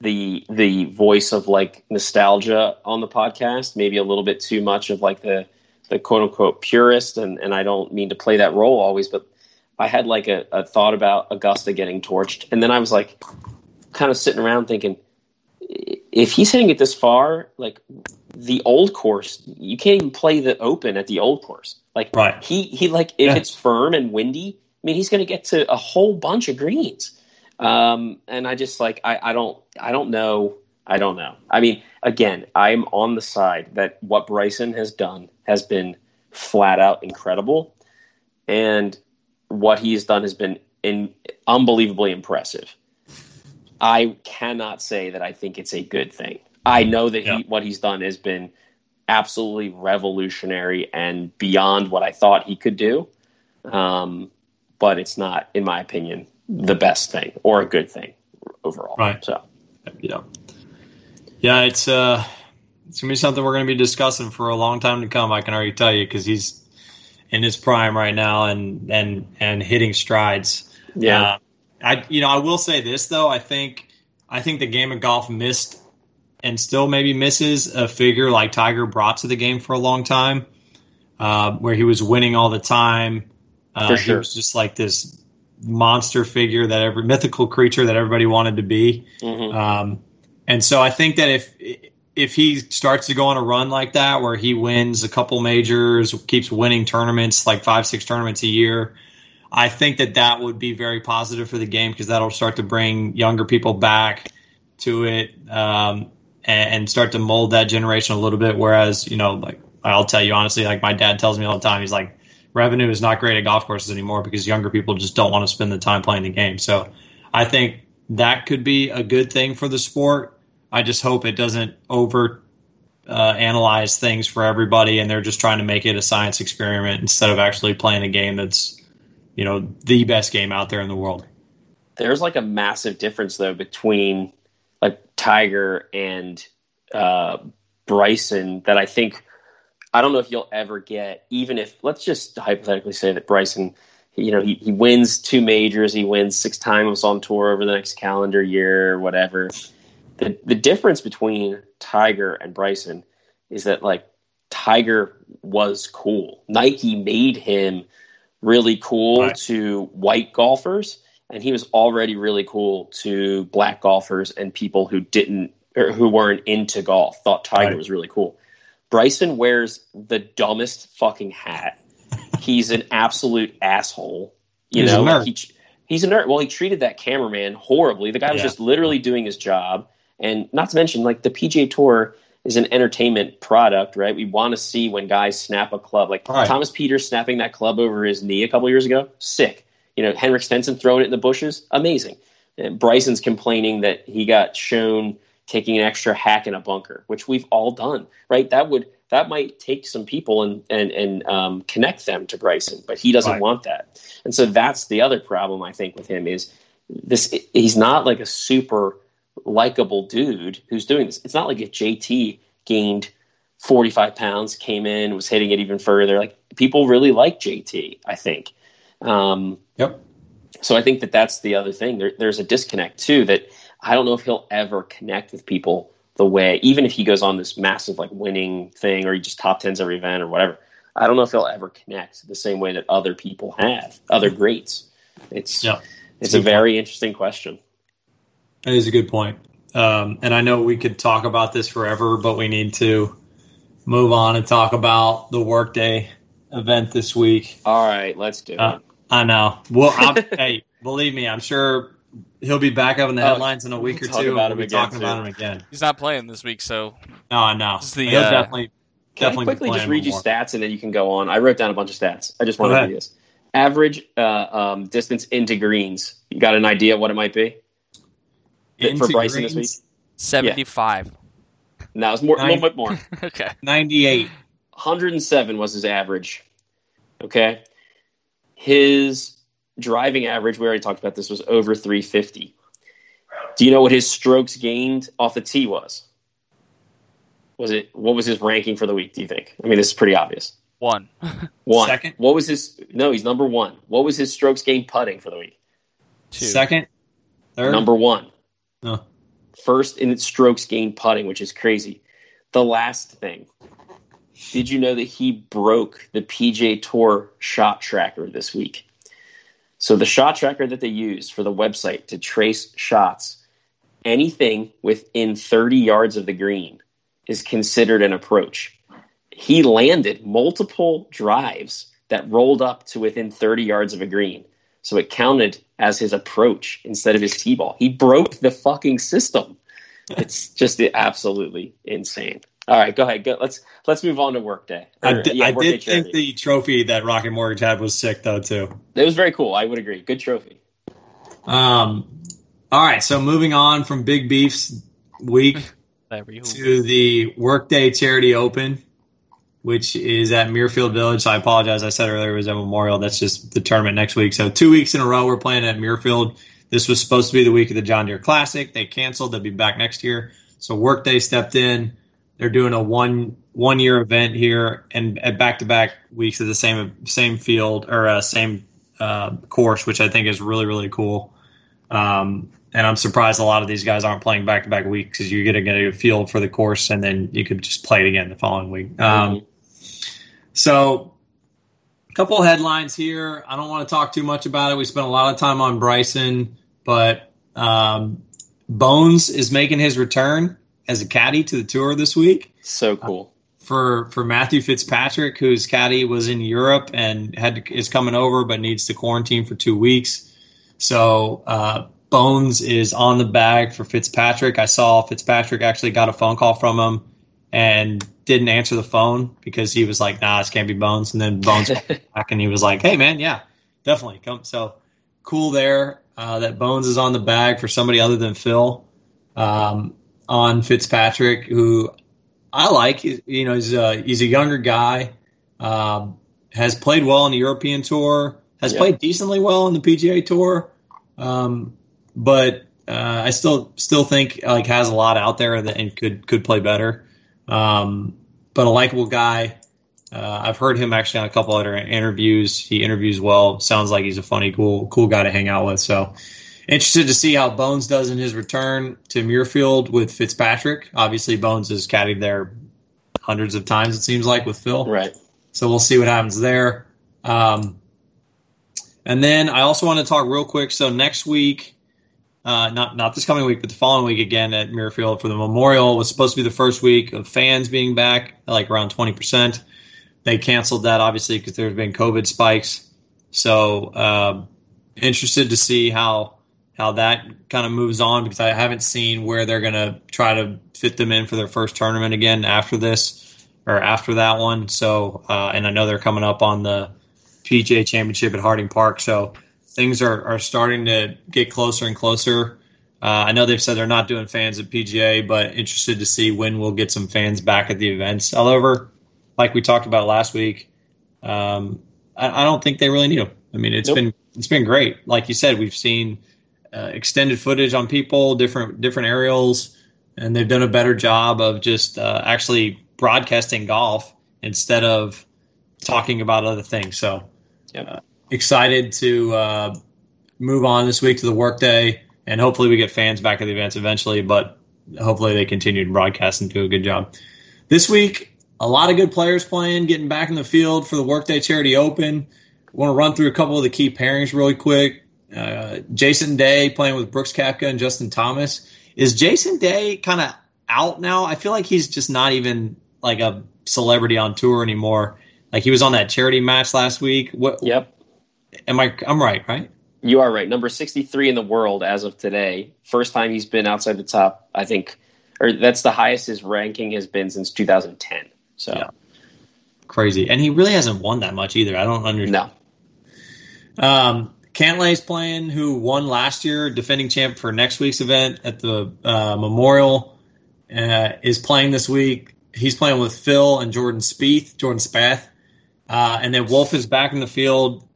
the the voice of like nostalgia on the podcast. Maybe a little bit too much of like the the quote unquote purist, and and I don't mean to play that role always, but I had like a, a thought about Augusta getting torched, and then I was like, kind of sitting around thinking, if he's hitting it this far, like the old course, you can't even play the open at the old course. Like right. he he like if yeah. it's firm and windy, I mean he's going to get to a whole bunch of greens. Um, and I just like I, I don't I don't know I don't know. I mean, again, I'm on the side that what Bryson has done has been flat out incredible, and what he's done has been in, unbelievably impressive. I cannot say that I think it's a good thing. I know that yeah. he, what he's done has been absolutely revolutionary and beyond what I thought he could do. Um, but it's not, in my opinion, the best thing or a good thing overall. Right. So, Yeah. Yeah, it's uh it's gonna be something we're gonna be discussing for a long time to come. I can already tell you because he's in his prime right now and and and hitting strides. yeah. Uh, I you know I will say this though I think I think the game of golf missed and still maybe misses a figure like Tiger brought to the game for a long time, uh, where he was winning all the time. Uh, For He was just like this monster figure that every mythical creature that everybody wanted to be. Mhm. Um, and so I think that if if he starts to go on a run like that, where he wins a couple majors, keeps winning tournaments like five six tournaments a year, I think that that would be very positive for the game because that'll start to bring younger people back to it um, and, and start to mold that generation a little bit. Whereas you know, like I'll tell you honestly, like my dad tells me all the time, he's like revenue is not great at golf courses anymore because younger people just don't want to spend the time playing the game. So I think that could be a good thing for the sport. I just hope it doesn't over uh, analyze things for everybody and they're just trying to make it a science experiment instead of actually playing a game that's, you know, the best game out there in the world. There's like a massive difference though between like Tiger and uh, Bryson that I think I don't know if you'll ever get. Even if let's just hypothetically say that Bryson, you know, he, he wins two majors, he wins six times on tour over the next calendar year or whatever. The the difference between Tiger and Bryson is that like Tiger was cool. Nike made him really cool Right. to white golfers and he was already really cool to black golfers and people who didn't or who weren't into golf thought Tiger Right. was really cool. Bryson wears the dumbest fucking hat. He's an absolute asshole. You He's a know, nerd. he, he's a nerd. Well, he treated that cameraman horribly. The guy was Yeah. just literally doing his job. And not to mention, like the PGA Tour is an entertainment product, right? We want to see when guys snap a club, like Right. Thomas Pieters snapping that club over his knee a couple years ago. Sick. You know, Henrik Stenson throwing it in the bushes. Amazing. And Bryson's complaining that he got shown taking an extra hack in a bunker, which we've all done, right? That would that might take some people and and and um, connect them to Bryson, but he doesn't Right. want that. And so that's the other problem I think with him is this. He's not like a super likable dude who's doing this. It's not like if JT gained 45 pounds, came in, was hitting it even further. Like people really like JT, I think. Um, Yep. so I think that that's the other thing. There, there's a disconnect too that I don't know if he'll ever connect with people the way, even if he goes on this massive like winning thing or he just top tens every event or whatever. I don't know if he'll ever connect the same way that other people have, other greats. It's Yeah. it's a Good very interesting question. That is a good point. Um, and I know we could talk about this forever, but we need to move on and talk about the workday event this week. All right, let's do it. Uh, I know. Well, I'm, <laughs> hey, believe me, I'm sure he'll be back up in the Oh, headlines in a week or we'll talk two. about him we'll be again, talking about him again. He's not playing this week, so No, I know. This the, He'll uh, definitely, Can I definitely be quickly just read you more. stats and then you can go on? I wrote down a bunch of stats. I just want to do this. Average uh, um, distance into greens. You got an idea what it might be? For Into Bryson this greens, seventy-five. No, it's more, a little bit more. <laughs> okay. 98. 107 was his average. Okay. His driving average, we already talked about this, was over 350. Do you know what his strokes gained off the tee was? Was it what was his ranking for the week, do you think? I mean, this is pretty obvious. One. <laughs> One. Second? What was his no, he's number one. What was his strokes gained putting for the week? Two. Second? Third? Number one. No. First in its strokes gained putting, which is crazy. The last thing. Did you know that he broke the PGA Tour shot tracker this week? So the shot tracker that they use for the website to trace shots, anything within 30 yards of the green is considered an approach. He landed multiple drives that rolled up to within 30 yards of a green. So it counted as his approach instead of his tee ball. He broke the fucking system. It's just absolutely insane. All right, go ahead. Go, let's let's move on to workday. I Or, did, yeah, I Workday did think charity. the trophy that Rocket Mortgage had was sick, though, too. it was very cool. I would agree. Good trophy. Um, all right, so moving on from Big Beef's week <laughs> There we go. to the Workday Charity Open. Which is at Muirfield Village. So I apologize. I said earlier it was at Memorial. That's just the tournament next week. So two weeks in a row, we're playing at Muirfield. This was supposed to be the week of the John Deere Classic. They canceled. They'll be back next year. So Workday stepped in. They're doing a one one year event here, and at back to back weeks of the same same field or uh, same uh, course, which I think is really really cool. Um, and I'm surprised a lot of these guys aren't playing back to back weeks because you're going to get a feel for the course, and then you could just play it again the following week. Um, so, a couple headlines here. I don't want to talk too much about it. We spent a lot of time on Bryson, but um, Bones is making his return as a caddy to the tour this week. So cool. For for Matthew Fitzpatrick, whose caddy was in Europe and had to, is coming over, but needs to quarantine for two weeks. So uh, Bones is on the bag for Fitzpatrick. I saw Fitzpatrick actually got a phone call from him and didn't answer the phone because he was like, "Nah, this can't be Bones." And then Bones <laughs> back and he was like, "Hey, man, yeah, definitely come." So cool there uh, that Bones is on the bag for somebody other than Phil um, on Fitzpatrick, who I like. You know, he's a, he's a younger guy, um, has played well on the European Tour, has Yeah. played decently well on the PGA Tour, um, but uh, I still still think like has a lot out there that and could could play better. Um, but a likable guy. Uh, I've heard him actually on a couple other interviews. He interviews well. Sounds like he's a funny, cool, cool guy to hang out with. So interested to see how Bones does in his return to Muirfield with Fitzpatrick. Obviously, Bones has caddied there hundreds of times. It seems like with Phil. Right. So we'll see what happens there. Um, and then I also want to talk real quick. So next week, uh, not not this coming week, but the following week again at Muirfield for the Memorial was supposed to be the first week of fans being back, like around twenty percent. They canceled that obviously because there's been COVID spikes. So um, interested to see how how that kind of moves on because I haven't seen where they're going to try to fit them in for their first tournament again after this or after that one. So, uh, and I know they're coming up on the PGA Championship at Harding Park. So things are, are starting to get closer and closer. Uh, I know they've said they're not doing fans at PGA, but interested to see when we'll get some fans back at the events. However, like we talked about last week, um, I, I don't think they really need them. I mean, it's Nope. been it's been great. Like you said, we've seen uh, extended footage on people, different different aerials, and they've done a better job of just uh, actually broadcasting golf instead of talking about other things. So, Yep. Excited to uh, move on this week to the workday, and hopefully we get fans back at the events eventually. But hopefully they continue to broadcast and do a good job. This week, a lot of good players playing, getting back in the field for the Workday Charity Open. Want to run through a couple of the key pairings really quick. Uh, Jason Day playing with Brooks Koepka and Justin Thomas. Is Jason Day kind of out now? I feel like he's just not even like a celebrity on tour anymore. Like he was on that charity match last week. What? Yep. Am I? I'm right, right? You are right. Number 63 in the world as of today. First time he's been outside the top, I think, or that's the highest his ranking has been since 2010. So, Yeah. Crazy, and he really hasn't won that much either. I don't understand. no. Um, Cantlay's playing, who won last year, defending champ for next week's event at the uh, Memorial, uh, is playing this week. He's playing with Phil and Jordan Spieth, Jordan Spath, uh, and then Wolff is back in the field.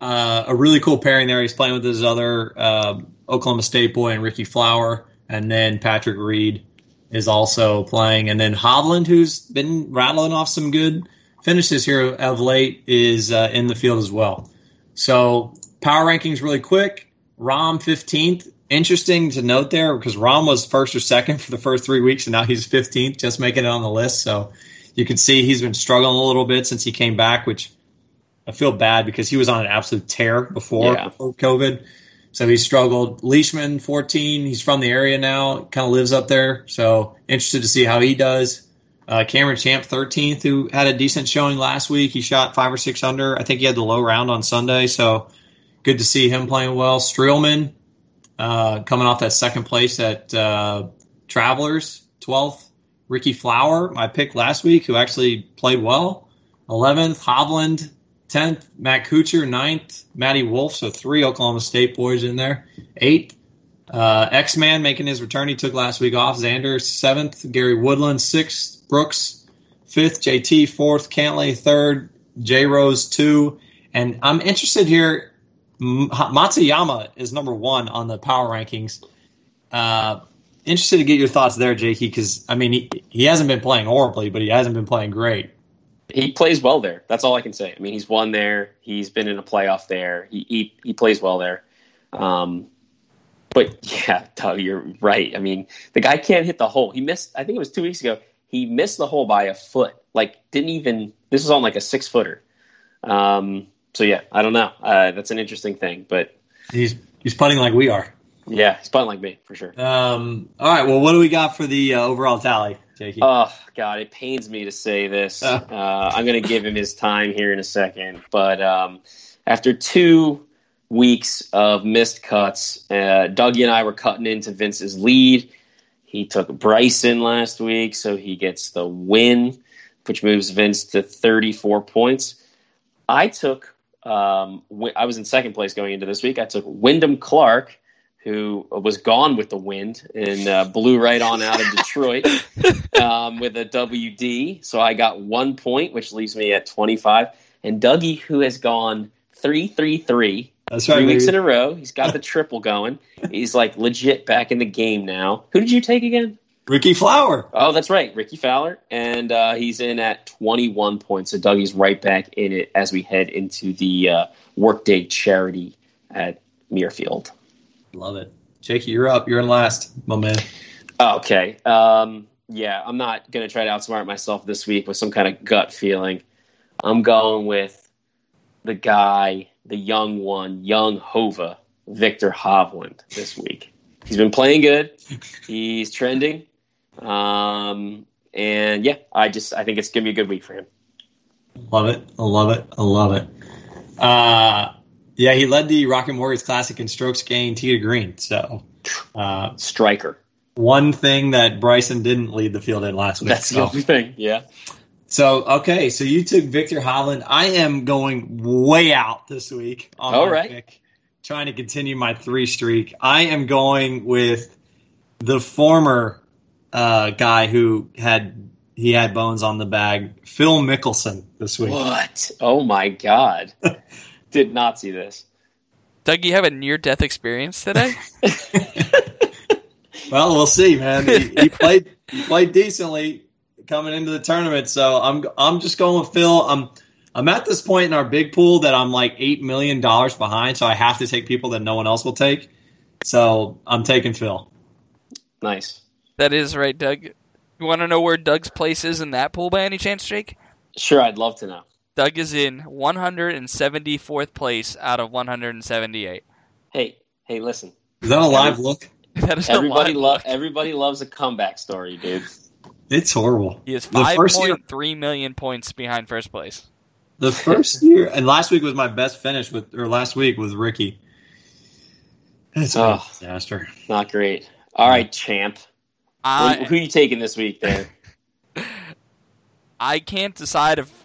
Uh, a really cool pairing there. He's playing with his other uh, Oklahoma State boy and Ricky Fowler, and then Patrick Reed is also playing, and then Hovland, who's been rattling off some good finishes here of late, is uh, in the field as well. So power rankings really quick. Rahm 15th. Interesting to note there because Rahm was first or second for the first three weeks, and now he's 15th, just making it on the list. So you can see he's been struggling a little bit since he came back, which I feel bad because he was on an absolute tear before, Yeah. before COVID. So he struggled. Leishman 14. He's from the area now, kind of lives up there. So interested to see how he does. Uh, Cameron Champ 13th, who had a decent showing last week. He shot five or six under. I think he had the low round on Sunday. So good to see him playing well. Streelman uh, coming off that second place at uh, Travelers 12th. Ricky Fowler, my pick last week, who actually played well. 11th. Hovland 10th. Matt Kuchar 9th. Matty Wolff, so three Oklahoma State boys in there. 8th. Uh, X Man making his return. He took last week off. Xander seventh. Gary Woodland sixth. Brooks fifth, JT fourth, Cantlay, third, J Rose two, and I'm interested here. Matsuyama is number one on the power rankings. Uh, interested to get your thoughts there, Jakey, because I mean he, he hasn't been playing horribly, but he hasn't been playing great. He plays well there. That's all I can say. I mean, he's won there. He's been in a playoff there. He he, he plays well there. Um, but yeah, <laughs> Doug, you're right. I mean, the guy can't hit the hole. He missed. I think it was two weeks ago. He missed the hole by a foot. Like didn't even. This was on like a six footer. Um, so yeah, I don't know. Uh, that's an interesting thing, but he's he's putting like we are. Yeah, he's putting like me for sure. Um, all right. Well, what do we got for the uh, overall tally, Jakey? Oh God, it pains me to say this. Uh, I'm going to give him his time here in a second, but um, after two weeks of missed cuts, uh, Dougie and I were cutting into Vince's lead. He took Bryson last week, so he gets the win, which moves Vince to 34 points. I took, um, I was in second place going into this week. I took Wyndham Clark, who was gone with the wind and uh, blew right on out of Detroit <laughs> um, with a WD. So I got one point, which leaves me at 25. And Dougie, who has gone 3 3 3 that's right. Three baby. weeks in a row. He's got the triple going. He's like legit back in the game now. Who did you take again? Ricky Fowler. Oh, that's right, Ricky Fowler, and uh, he's in at 21 points. So Dougie's right back in it as we head into the uh, Workday charity at Muirfield. Love it, Jakey. You're up. You're in last, my man. Okay. Um, yeah, I'm not gonna try to outsmart myself this week with some kind of gut feeling. I'm going with the guy the young one, young Hova, Victor Hovland this week. He's been playing good. He's trending. Um, and yeah, I just I think it's gonna be a good week for him. Love it. I love it. I love it. Uh, yeah, he led the Rocket Mortgage Classic in strokes gained tee to green. So uh, striker. One thing that Bryson didn't lead the field in last week. That's so. the only thing. Yeah. So okay, so you took Victor Hovland. I am going way out this week on All right. pick, trying to continue my three streak. I am going with the former uh, guy who had he had bones on the bag, Phil Mickelson, this week. What? Oh my god! <laughs> Did not see this. Doug, you have a near death experience today? <laughs> well, we'll see, man. He, he <laughs> played he played decently coming into the tournament. So I'm I'm just going with Phil. I'm I'm at this point in our big pool that I'm like eight million dollars behind, so I have to take people that no one else will take. So I'm taking Phil. Nice. That is right, Doug. You want to know where Doug's place is in that pool by any chance, Jake? Sure, I'd love to know. Doug is in 174th place out of 178. Hey, hey, listen. Is that a live look? <laughs> That is everybody loves everybody loves a comeback story, dude. It's horrible. He is The 5.3 million points behind first place. The first <laughs> year, and last week was my best finish with, or last week was Ricky. It's a Oh. disaster. Not great. All right, champ. I who, who you taking this week <laughs> there? I can't decide if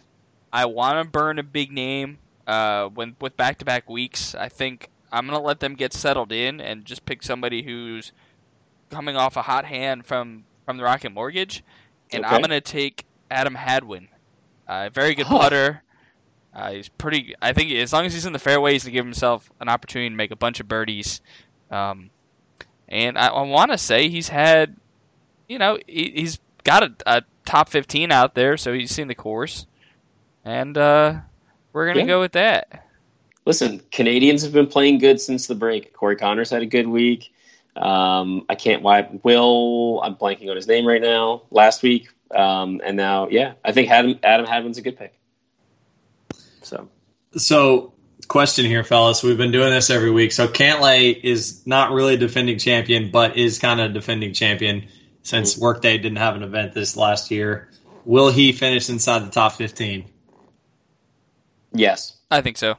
I want to burn a big name uh, when with back to back weeks. I think I'm gonna let them get settled in and just pick somebody who's coming off a hot hand from from the Rocket Mortgage, and I'm gonna take Adam Hadwin. Uh, very good Huh. putter. Uh, he's pretty. I think as long as he's in the fairway, he's gonna give himself an opportunity to make a bunch of birdies. Um, and I, I want to say he's had, you know, he, he's got a, a top 15 out there, so he's seen the course. And uh, we're going to Yeah. go with that. Listen, Canadians have been playing good since the break. Corey Conners had a good week. Um, I can't why Will. I'm blanking on his name right now. Last week, um, and now, yeah, I think Adam Adam Hadwin's a good pick. So So, question here, fellas. We've been doing this every week. So, Cantlay is not really a defending champion, but is kind of a defending champion since Workday didn't have an event this last year. Will he finish inside the top 15? Yes, I think so.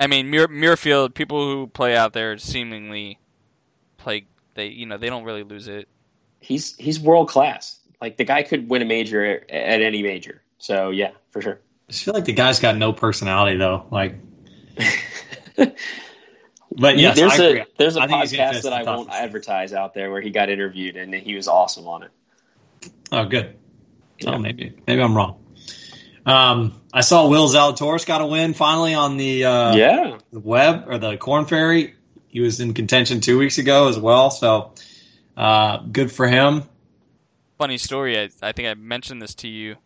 I mean, Muir, Muirfield, people who play out there seemingly play. They, you know, they don't really lose it. he's he's world class. Like the guy could win a major at, at any major. So yeah, for sure. I just feel like the guy's got no personality, though. Like, <laughs> but yes, there's I a agree. there's a I think he's gonna podcast that I won't 15. advertise out there where he got interviewed and he was awesome on it. Oh, good. Yeah. Oh, maybe maybe I'm wrong. Um, I saw Will Zalatoris got a win finally on the uh, yeah the web or the Corn Ferry. He was in contention two weeks ago as well, so uh, good for him. Funny story. I, I think I mentioned this to you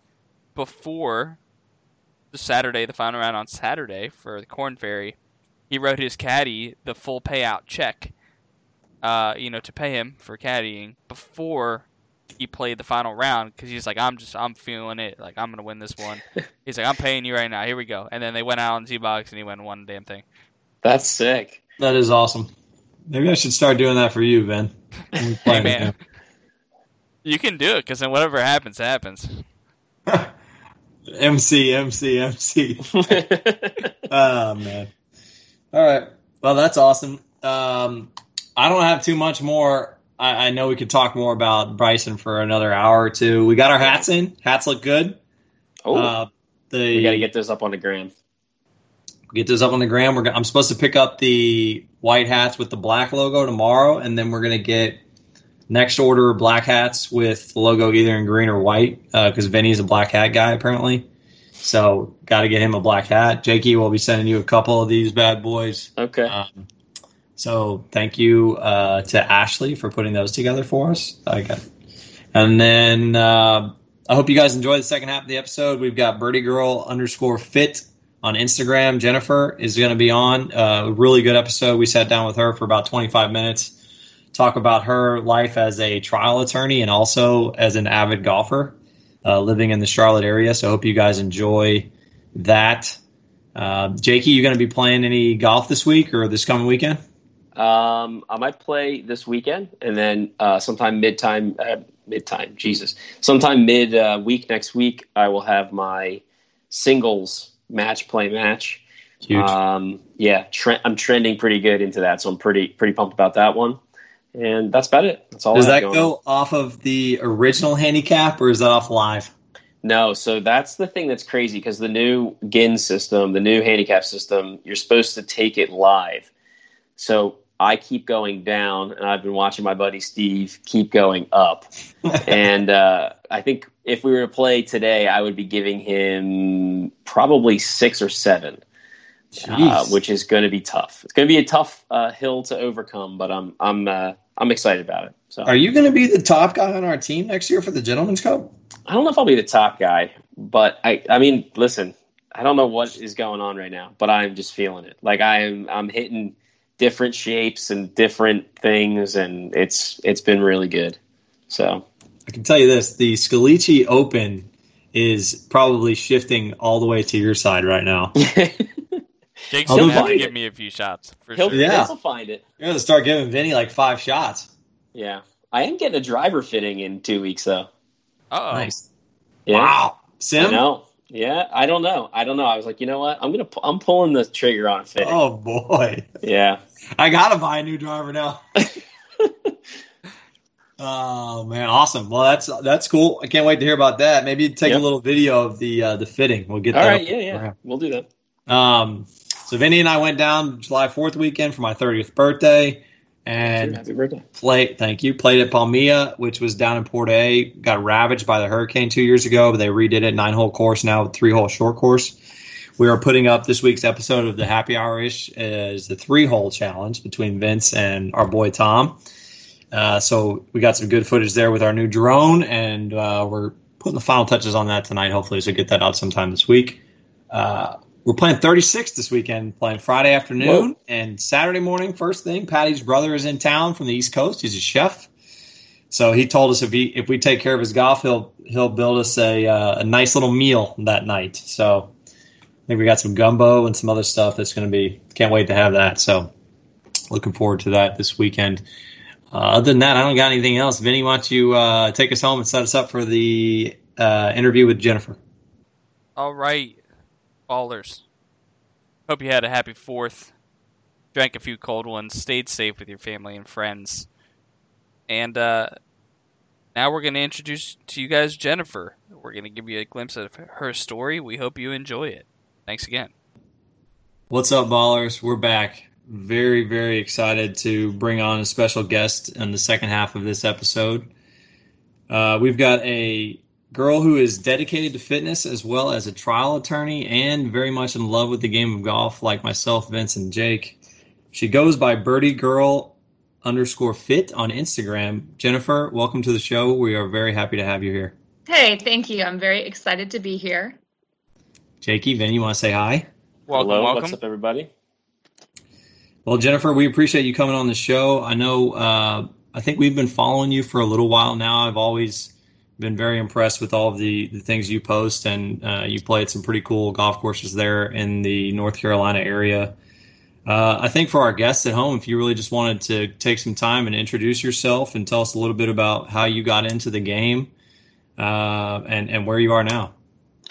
before the Saturday, the final round on Saturday for the Corn Ferry. He wrote his caddy the full payout check, uh, you know, to pay him for caddying before he played the final round because he's like, I'm just, I'm feeling it. Like, I'm gonna win this one. <laughs> he's like, I'm paying you right now. Here we go. And then they went out on Z box and he went and won the damn thing. that's sick That is awesome. Maybe I should start doing that for you, Ben. <laughs> when we play Hey, man. You can do it because then whatever happens, happens. MC, MC, MC. oh man. All right. Well, that's awesome. Um, I don't have too much more. I, I know we could talk more about Bryson for another hour or two. We got our hats in. Hats look good. oh Uh, the we got to get those up on the gram get those up on the gram. We're go- I'm supposed to pick up the white hats with the black logo tomorrow, and then we're gonna get next order black hats with the logo either in green or white because Vinny's a black hat guy apparently. So got to get him a black hat. Jakey will be sending you a couple of these bad boys. okay Um, so thank you uh, to Ashley for putting those together for us. Got, and then uh, I hope you guys enjoy the second half of the episode. We've got Birdie Girl underscore Fit on Instagram. Jennifer is going to be on. Uh, really good episode. We sat down with her for about 25 minutes, talk about her life as a trial attorney and also as an avid golfer uh, living in the Charlotte area. So I hope you guys enjoy that. Uh, Jakey, you going to be playing any golf this week or this coming weekend? Um, I might play this weekend, and then uh, sometime mid time, uh, mid time, Jesus, sometime mid uh, week next week, I will have my singles match play match. Huge. Um, yeah, tre- I'm trending pretty good into that, so I'm pretty pretty pumped about that one. And that's about it. That's all. Does I that go on. off of the original handicap or is that off live? No, so that's the thing that's crazy because the new GHIN system, the new handicap system, you're supposed to take it live. So I keep going down, and I've been watching my buddy Steve keep going up. <laughs> and uh, I think if we were to play today, I would be giving him probably six or seven, uh, which is going to be tough. It's going to be a tough uh, hill to overcome, but I'm I'm uh, I'm excited about it. So Are you going to be the top guy on our team next year for the Gentleman's Cup? I don't know if I'll be the top guy, but I I mean, listen, I don't know what is going on right now, but I'm just feeling it. Like I am I'm hitting different shapes and different things and it's it's been really good. So, I can tell you this: the Scalici Open is probably shifting all the way to your side right now. <laughs> Jake's I'll gonna have to find give me a few shots for he'll sure. Yeah. he'll find it. You're going to start giving Vinny like five shots. Yeah. I am getting a driver fitting in 2 weeks though. Uh-oh. Nice. Yeah. Wow. I Sim? know. Yeah, I don't know. I don't know. I was like, you know what? I'm gonna. pu- I'm pulling the trigger on fitting. Oh, boy. Yeah. I got to buy a new driver now. <laughs> Oh man, awesome! Well, that's that's cool. I can't wait to hear about that. Maybe take Yep. a little video of the uh, the fitting. We'll get All that. right. up Yeah. Yeah. him. We'll do that. Um, so Vinny and I went down July Fourth weekend for my thirtieth birthday, and Happy birthday. played. Thank you. Played at Palmilla, which was down in Port A. Got ravaged by the hurricane two years ago, but they redid it. Nine hole course now, three hole short course. We are putting up this week's episode of the Happy Hour ish as the three hole challenge between Vince and our boy Tom. Uh, so we got some good footage there with our new drone, and uh, we're putting the final touches on that tonight. Hopefully, so get that out sometime this week. Uh, we're playing 36 this weekend, playing Friday afternoon Whoa. and Saturday morning. First thing, Patty's brother is in town from the East Coast. He's a chef, so he told us if he if we take care of his golf, he'll he'll build us a uh, a nice little meal that night. So I think we got some gumbo and some other stuff that's going to be. Can't wait to have that. So looking forward to that this weekend. Uh, other than that, I don't got anything else. Vinny, why don't you uh, take us home and set us up for the uh, interview with Jennifer? All right, ballers. Hope you had a happy Fourth. Drank a few cold ones. Stayed safe with your family and friends. And uh, now we're going to introduce to you guys Jennifer. We're going to give you a glimpse of her story. We hope you enjoy it. Thanks again. What's up, ballers? We're back. Very, very excited to bring on a special guest in the second half of this episode. Uh, we've got a girl who is dedicated to fitness as well as a trial attorney and very much in love with the game of golf, like myself, Vince, and Jake. She goes by Birdie Girl underscore fit on Instagram. Jennifer, welcome to the show. We are very happy to have you here. Hey, thank you. I'm very excited to be here. Jakey, Vin, you want to say hi? Welcome, Hello, welcome. what's up, everybody? Well, Jennifer, we appreciate you coming on the show. I know, uh, I think we've been following you for a little while now. I've always been very impressed with all of the, the things you post, and uh, you play at some pretty cool golf courses there in the North Carolina area. Uh, I think for our guests at home, if you really just wanted to take some time and introduce yourself and tell us a little bit about how you got into the game uh, and, and where you are now.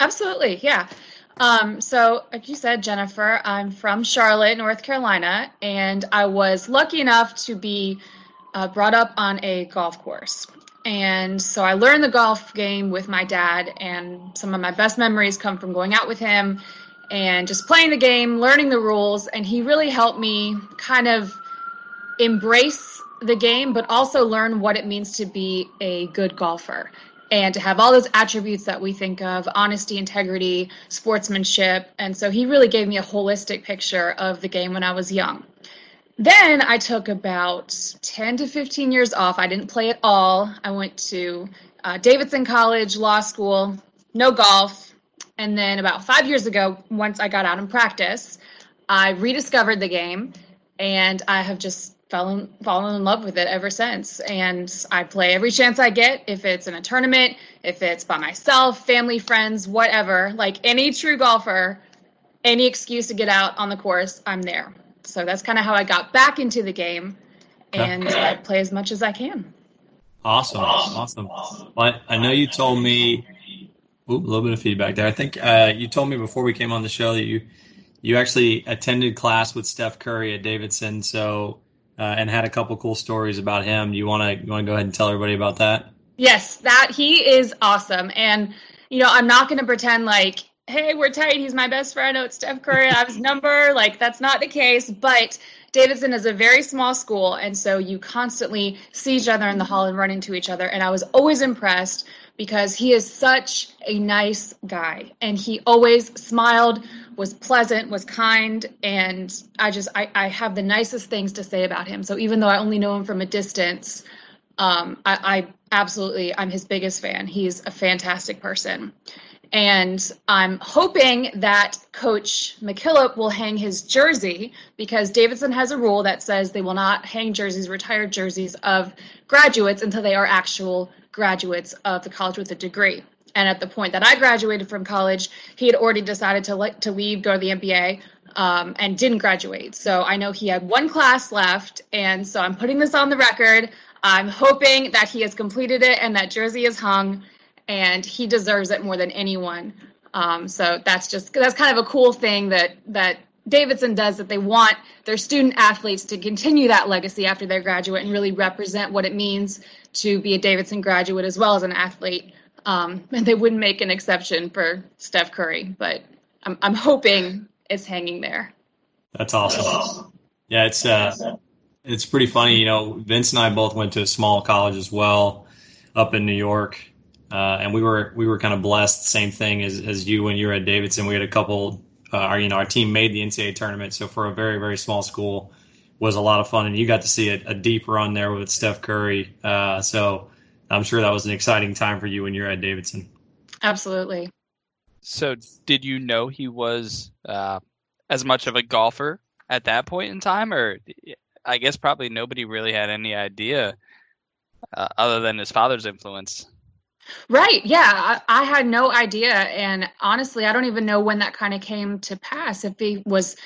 Absolutely, yeah. Um, so, like you said, Jennifer, I'm from Charlotte, North Carolina, and I was lucky enough to be uh, brought up on a golf course. And so I learned the golf game with my dad, and some of my best memories come from going out with him and just playing the game, learning the rules, and he really helped me kind of embrace the game, but also learn what it means to be a good golfer and to have all those attributes that we think of honesty, integrity, sportsmanship. And so he really gave me a holistic picture of the game when I was young. Then I took about 10 to 15 years off. I didn't play at all. I went to uh, Davidson College, law school, no golf. And then about five years ago, once I got out in practice, I rediscovered the game and I have just fallen fallen in love with it ever since. And I play every chance I get, if it's in a tournament, if it's by myself, family, friends, whatever. Like any true golfer, any excuse to get out on the course, I'm there. So that's kind of how I got back into the game, and I play as much as I can. Awesome, awesome. Well, I, I know you told me. Ooh, a little bit of feedback there. I think uh, you told me before we came on the show that you you actually attended class with Steph Curry at Davidson, so uh, and had a couple cool stories about him. You want to you want to go ahead and tell everybody about that? Yes, that he is awesome, and you know I'm not going to pretend like hey we're tight. He's my best friend. Oh, it's Steph Curry. I have his number. <laughs> Like that's not the case, but. Davidson is a very small school, and so you constantly see each other in the hall and run into each other. And I was always impressed because he is such a nice guy, and he always smiled, was pleasant, was kind, and I just I, I have the nicest things to say about him. So even though I only know him from a distance, um, I, I absolutely I'm his biggest fan. He's a fantastic person. And I'm hoping that Coach McKillop will hang his jersey because Davidson has a rule that says they will not hang jerseys, retired jerseys of graduates until they are actual graduates of the college with a degree. And at the point that I graduated from college, he had already decided to le- to leave, go to the NBA, um, and didn't graduate. So I know he had one class left, and so I'm putting this on the record. I'm hoping that he has completed it and that jersey is hung and he deserves it more than anyone. Um, so that's just that's kind of a cool thing that that Davidson does that they want their student athletes to continue that legacy after they graduate and really represent what it means to be a Davidson graduate as well as an athlete. Um, and they wouldn't make an exception for Steph Curry, but I'm I'm hoping it's hanging there. That's awesome. Yeah, it's uh, it's pretty funny. You know, Vince and I both went to a small college as well, up in New York, uh, and we were we were kind of blessed. Same thing as as you when you were at Davidson. We had a couple. Uh, our you know our team made the NCAA tournament, so for a very very small school, was a lot of fun, and you got to see a, a deep run there with Steph Curry. Uh, so I'm sure that was an exciting time for you when you were at Davidson. Absolutely. So, did you know he was uh, as much of a golfer at that point in time, or I guess probably nobody really had any idea uh, other than his father's influence? Right. Yeah. I, I had no idea. And honestly, I don't even know when that kind of came to pass. If he was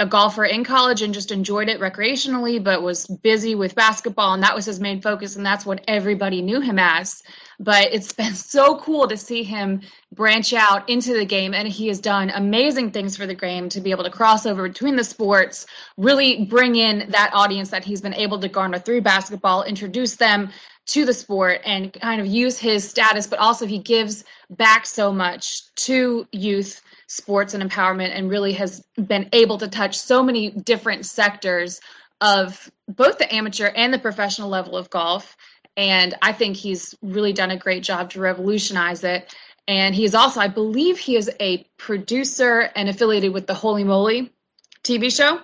a golfer in college and just enjoyed it recreationally, but was busy with basketball and that was his main focus. And that's what everybody knew him as. But it's <laughs> been so cool to see him branch out into the game. And he has done amazing things for the game to be able to cross over between the sports, really bring in that audience that he's been able to garner through basketball, introduce them to the sport and kind of use his status, but also he gives back so much to youth sports and empowerment and really has been able to touch so many different sectors of both the amateur and the professional level of golf. And I think he's really done a great job to revolutionize it. And he is also, I believe, he is a producer and affiliated with the Holy Moly TV show.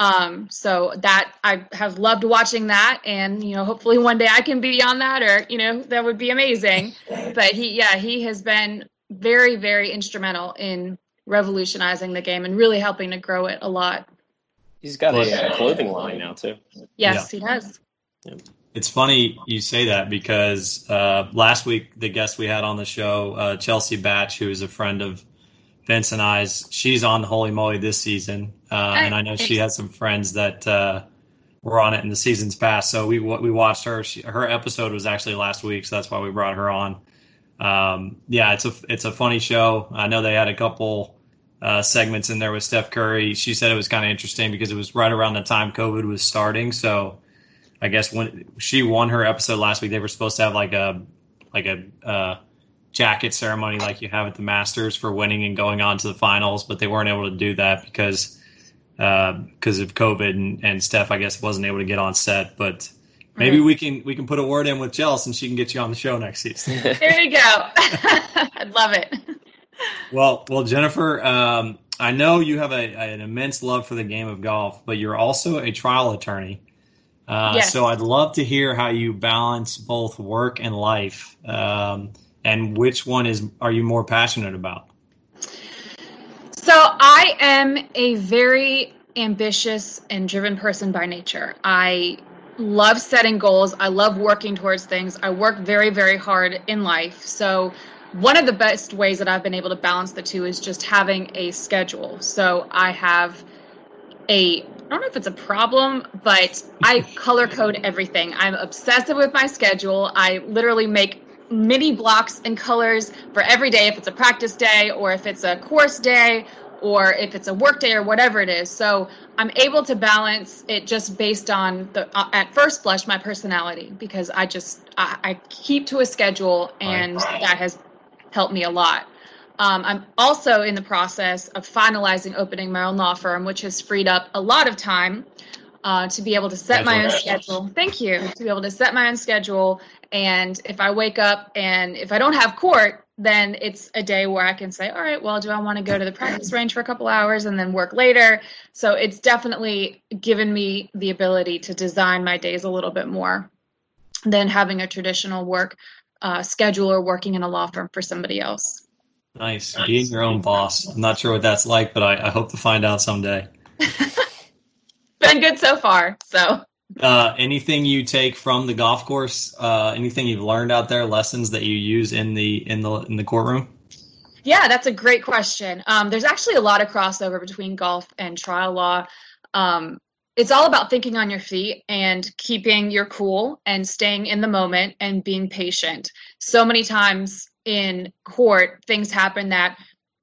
Um, so that I have loved watching that, and you know, hopefully one day I can be on that, or you know, that would be amazing. <laughs> But he, yeah, he has been very, very instrumental in revolutionizing the game and really helping to grow it a lot. He's got a, a clothing line now too. Yes, yeah. he does. It's funny you say that because uh, last week the guest we had on the show, uh, Chelsea Batch, who is a friend of Vince and I's, she's on the Holy Moly this season, uh, and I know she has some friends that uh, were on it in the seasons past. So we we watched her. She, her episode was actually last week, so that's why we brought her on. Um, yeah, it's a it's a funny show. I know they had a couple uh, segments in there with Steph Curry. She said it was kind of interesting because it was right around the time COVID was starting. So I guess when she won her episode last week, they were supposed to have like a like a uh, jacket ceremony like you have at the Masters for winning and going on to the finals, but they weren't able to do that because because uh, of COVID and, and Steph, I guess, wasn't able to get on set. But maybe mm-hmm. we can we can put a word in with Chelsea and she can get you on the show next season. <laughs> there you go. <laughs> I'd love it. Well, well, Jennifer, um, I know you have a, an immense love for the game of golf, but you're also a trial attorney. Uh, yes. So I'd love to hear how you balance both work and life, um, and which one is are you more passionate about? So I am a very ambitious and driven person by nature. I love setting goals. I love working towards things. I work very, very hard in life. So one of the best ways that I've been able to balance the two is just having a schedule. So I have a I don't know if it's a problem, but I color code everything. I'm obsessive with my schedule. I literally make mini blocks and colors for every day, if it's a practice day or if it's a course day or if it's a work day or whatever it is. So I'm able to balance it just based on the uh, at first blush my personality because I just I, I keep to a schedule and right. that has helped me a lot. Um, I'm also in the process of finalizing opening my own law firm, which has freed up a lot of time uh, to be able to set my own schedule. Thank you. To be able to set my own schedule. And if I wake up and if I don't have court, then it's a day where I can say, all right, well, do I want to go to the practice range for a couple hours and then work later? So it's definitely given me the ability to design my days a little bit more than having a traditional work uh, schedule or working in a law firm for somebody else. Nice. Being your own boss. I'm not sure what that's like, but I, I hope to find out someday. <laughs> <laughs> Been good so far. So. Uh, anything you take from the golf course? Uh, anything you've learned out there? Lessons that you use in the in the in the courtroom? Yeah, that's a great question. Um, there's actually a lot of crossover between golf and trial law. Um, it's all about thinking on your feet and keeping your cool and staying in the moment and being patient. So many times in court things happen that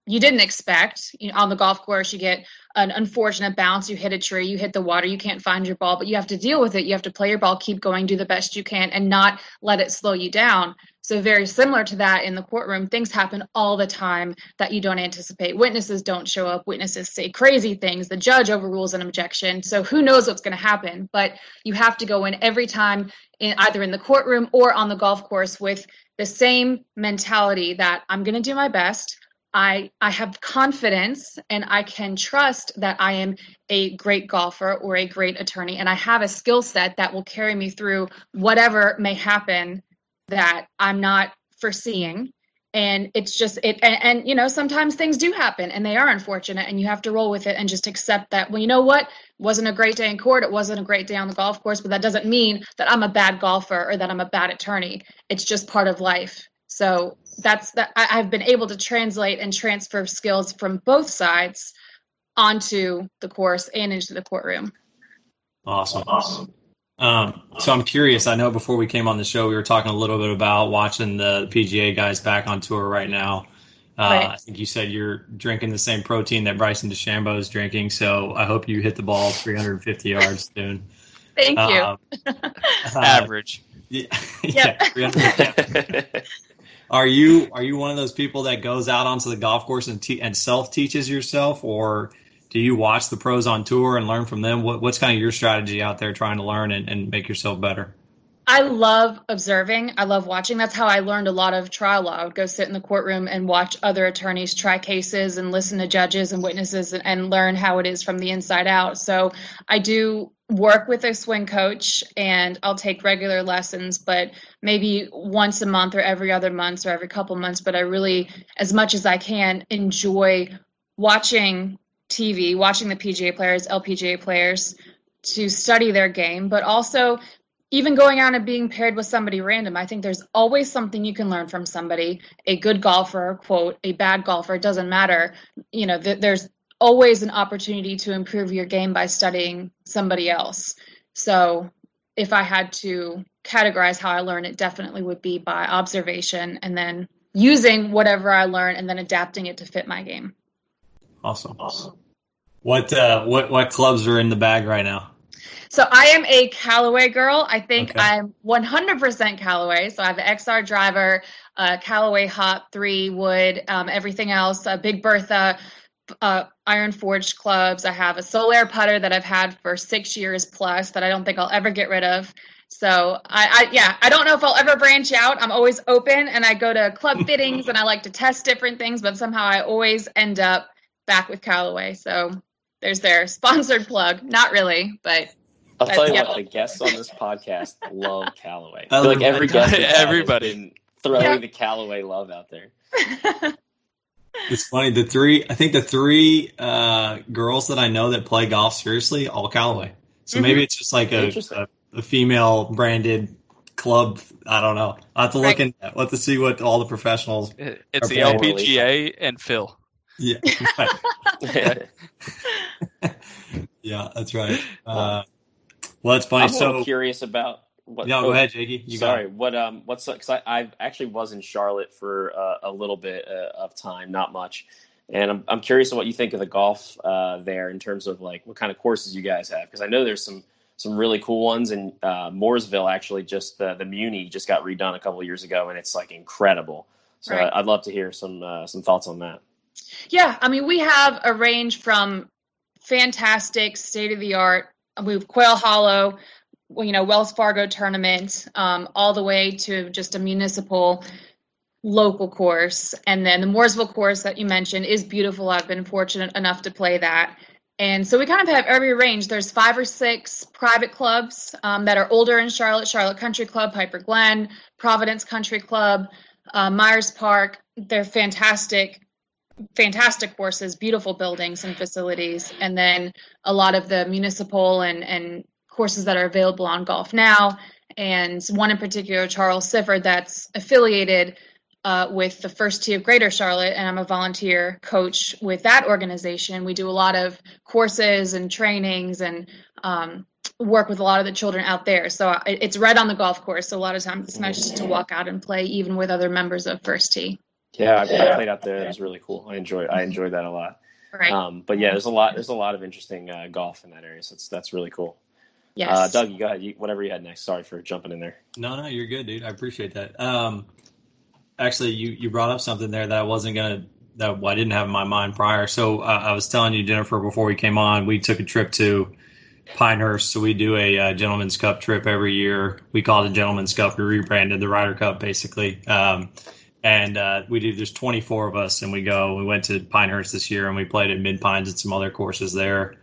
you didn't expect. You know, on the golf course, you get an unfortunate bounce, you hit a tree, you hit the water, you can't find your ball, but you have to deal with it. You have to play your ball, keep going, do the best you can, and not let it slow you down. So, very similar to that in the courtroom, things happen all the time that you don't anticipate. Witnesses don't show up, witnesses say crazy things, the judge overrules an objection. So, who knows what's going to happen? But you have to go in every time, in, either in the courtroom or on the golf course, with the same mentality that I'm going to do my best. I, I have confidence and I can trust that I am a great golfer or a great attorney, and I have a skill set that will carry me through whatever may happen that I'm not foreseeing. And it's just it and, and, you know sometimes things do happen and they are unfortunate and you have to roll with it and just accept that well you know what? Wasn't a great day in court. It wasn't a great day on the golf course but that doesn't mean that i'm a bad golfer or that i'm a bad attorney. It's just part of life so that's that I, i've been able to translate and transfer skills from both sides onto the course and into the courtroom awesome awesome um, so I'm curious. I know before we came on the show, we were talking a little bit about watching the PGA guys back on tour right now. Uh, right. I think you said you're drinking the same protein that Bryson DeChambeau is drinking. So I hope you hit the ball 350 yards soon. Thank you. Um, <laughs> uh, Average. <laughs> Yeah. yeah <laughs> are you are you one of those people that goes out onto the golf course and te- and self teaches yourself, or do you watch the pros on tour and learn from them? What, what's kind of your strategy out there trying to learn and, and make yourself better? I love observing. I love watching. That's how I learned a lot of trial law. I would go sit in the courtroom and watch other attorneys try cases and listen to judges and witnesses and, and learn how it is from the inside out. So I do work with a swing coach and I'll take regular lessons, but maybe once a month or every other month or every couple months. But I really, as much as I can, enjoy watching TV, watching the PGA players, LPGA players to study their game, but also even going out and being paired with somebody random, I think there's always something you can learn from somebody. A good golfer, quote, a bad golfer, it doesn't matter. You know, th- there's always an opportunity to improve your game by studying somebody else. So if I had to categorize how I learn, it definitely would be by observation and then using whatever I learn and then adapting it to fit my game. Awesome. Awesome. What uh, what what clubs are in the bag right now? So I am a Callaway girl. I think okay. I'm 100% Callaway. So I have an XR driver, uh, Callaway Hop 3 wood, um, everything else, uh, Big Bertha, uh, Iron Forged clubs. I have a Solaire putter that I've had for six years plus that I don't think I'll ever get rid of. So I, I, yeah, I don't know if I'll ever branch out. I'm always open and I go to club <laughs> fittings and I like to test different things, but somehow I always end up back with Callaway. So there's their sponsored <laughs> plug. Not really, but I'll tell you yeah. what, the guests on this podcast <laughs> love Callaway. I feel like every guest everybody throwing yeah. the Callaway love out there. It's funny. The three, I think the three uh, girls that I know that play golf seriously, all Callaway. So mm-hmm. maybe it's just like a, a, a, female branded club. I don't know. I have to look right. in. Let to see what all the professionals. It's the LPGA and Phil. Yeah. <laughs> Right. <laughs> <laughs> yeah, that's right. Uh, well, that's funny. I'm so curious about what. No, go oh, ahead, Jakey. You sorry. What um? What's because I, I actually was in Charlotte for uh, a little bit uh, of time, not much, and I'm I'm curious on what you think of the golf uh, there in terms of like what kind of courses you guys have because I know there's some some really cool ones in uh, Mooresville. Actually, just the the Muni just got redone a couple years ago, and it's like incredible. So right. I'd love to hear some uh, some thoughts on that. Yeah, I mean we have a range from fantastic state of the art We've Quail Hollow, you know, Wells Fargo tournament, um, all the way to just a municipal local course. And then the Mooresville course that you mentioned is beautiful. I've been fortunate enough to play that. And so we kind of have every range. There's five or six private clubs um, that are older in Charlotte Charlotte Country Club, Piper Glen, Providence Country Club, uh, Myers Park. They're fantastic fantastic courses, beautiful buildings and facilities, and then a lot of the municipal and, and courses that are available on Golf Now, and one in particular, Charles Sifford, that's affiliated uh, with the First Tee of Greater Charlotte, and I'm a volunteer coach with that organization. We do a lot of courses and trainings and um, work with a lot of the children out there. So it's right on the golf course. So a lot of times it's nice just to walk out and play, even with other members of First Tee. Yeah, I, I played out there. It was really cool. I enjoyed. I enjoyed that a lot. Right. Um, but yeah, there's a lot. There's a lot of interesting uh, golf in that area. So that's that's really cool. Yes. Uh, Doug, you go ahead. You, whatever you had next. Sorry for jumping in there. No, no, you're good, dude. I appreciate that. Um, actually, you you brought up something there that I wasn't gonna that I didn't have in my mind prior. So uh, I was telling you, Jennifer, before we came on, we took a trip to Pinehurst. So we do a uh, Gentleman's Cup trip every year. We call it a Gentleman's Cup. We rebranded the Ryder Cup, basically. Um, and uh, we do. There's 24 of us, and we go. We went to Pinehurst this year, and we played at Mid Pines and some other courses there.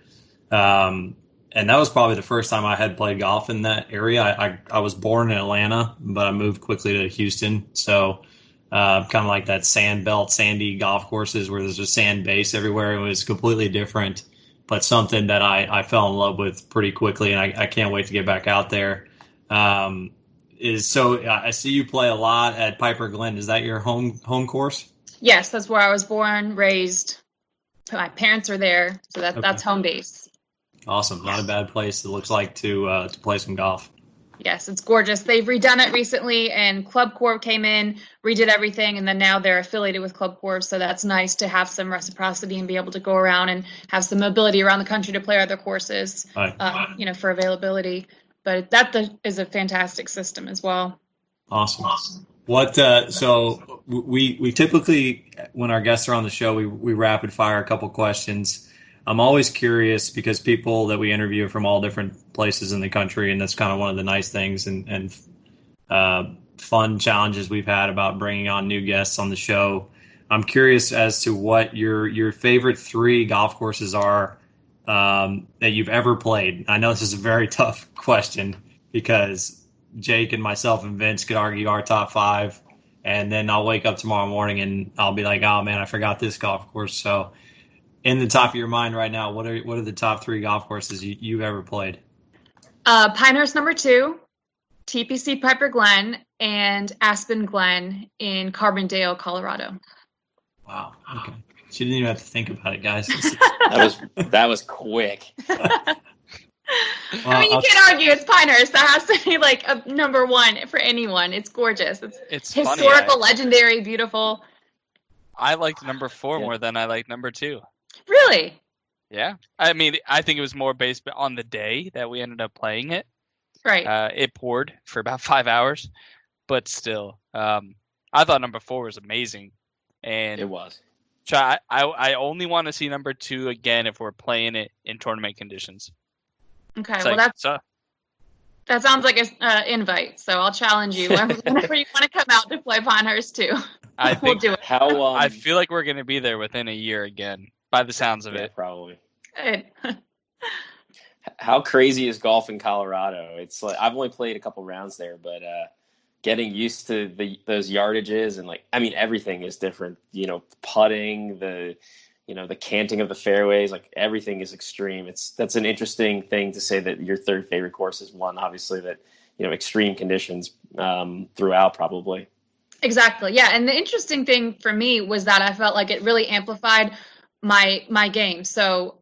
Um, and that was probably the first time I had played golf in that area. I, I, I was born in Atlanta, but I moved quickly to Houston. So uh, kind of like that sand belt, sandy golf courses where there's a sand base everywhere. It was completely different, but something that I, I fell in love with pretty quickly, and I, I can't wait to get back out there. Um, is so I see you play a lot at Piper Glen. Is that your home home course? Yes, that's where I was born, raised. My parents are there, so that okay. that's home base. Awesome, not a bad place. It looks like to uh, to play some golf. Yes, it's gorgeous. They've redone it recently, and Club Corp came in, redid everything, and then now they're affiliated with Club Corp. So that's nice to have some reciprocity and be able to go around and have some mobility around the country to play other courses. Right. Uh, you know, for availability but that is a fantastic system as well. Awesome. awesome. What uh, so we we typically when our guests are on the show we we rapid fire a couple questions. I'm always curious because people that we interview from all different places in the country, and that's kind of one of the nice things and, and uh, fun challenges we've had about bringing on new guests on the show. I'm curious as to what your your favorite three golf courses are um, that you've ever played. I know this is a very <laughs> tough question because Jake and myself and Vince could argue our top five, and then I'll wake up tomorrow morning and I'll be like, "Oh man, I forgot this golf course." So, in the top of your mind right now, what are what are the top three golf courses you, you've ever played? Uh, Pinehurst number two, TPC Piper Glen, and Aspen Glen in Carbondale, Colorado. Wow. Okay. She didn't even have to think about it, guys. <laughs> That was that was quick. <laughs> I mean, you I'll- can't argue it's Pinehurst. That has to be like a number one for anyone. It's gorgeous. It's It's funny. historical, I, legendary, beautiful. I liked number four Yeah. more than I liked number two. Really? Yeah, I mean, I think it was more based on the day that we ended up playing it. Right. Uh, it poured for about <laughs> five hours, but still, um, I thought number four was amazing. And It was. try, I, I only want to see number two again if we're playing it in tournament conditions. okay. It's well, like, that's so, that sounds like an uh, invite. So I'll challenge you whenever <laughs> you want to come out to play Pinehurst too. I <laughs> we'll think do it. How um, I feel like we're going to be there within a year again, by the sounds of yeah, it. probably. Good. <laughs> How crazy is golf in Colorado? It's like I've only played a couple rounds there, but uh, getting used to the those yardages and like I mean everything is different. You know, putting the you know the canting of the fairways, like everything is extreme. It's that's an interesting thing to say that your third favorite course is one. Obviously, that you know extreme conditions um, throughout probably. Exactly. Yeah, and the interesting thing for me was that I felt like it really amplified my my game. So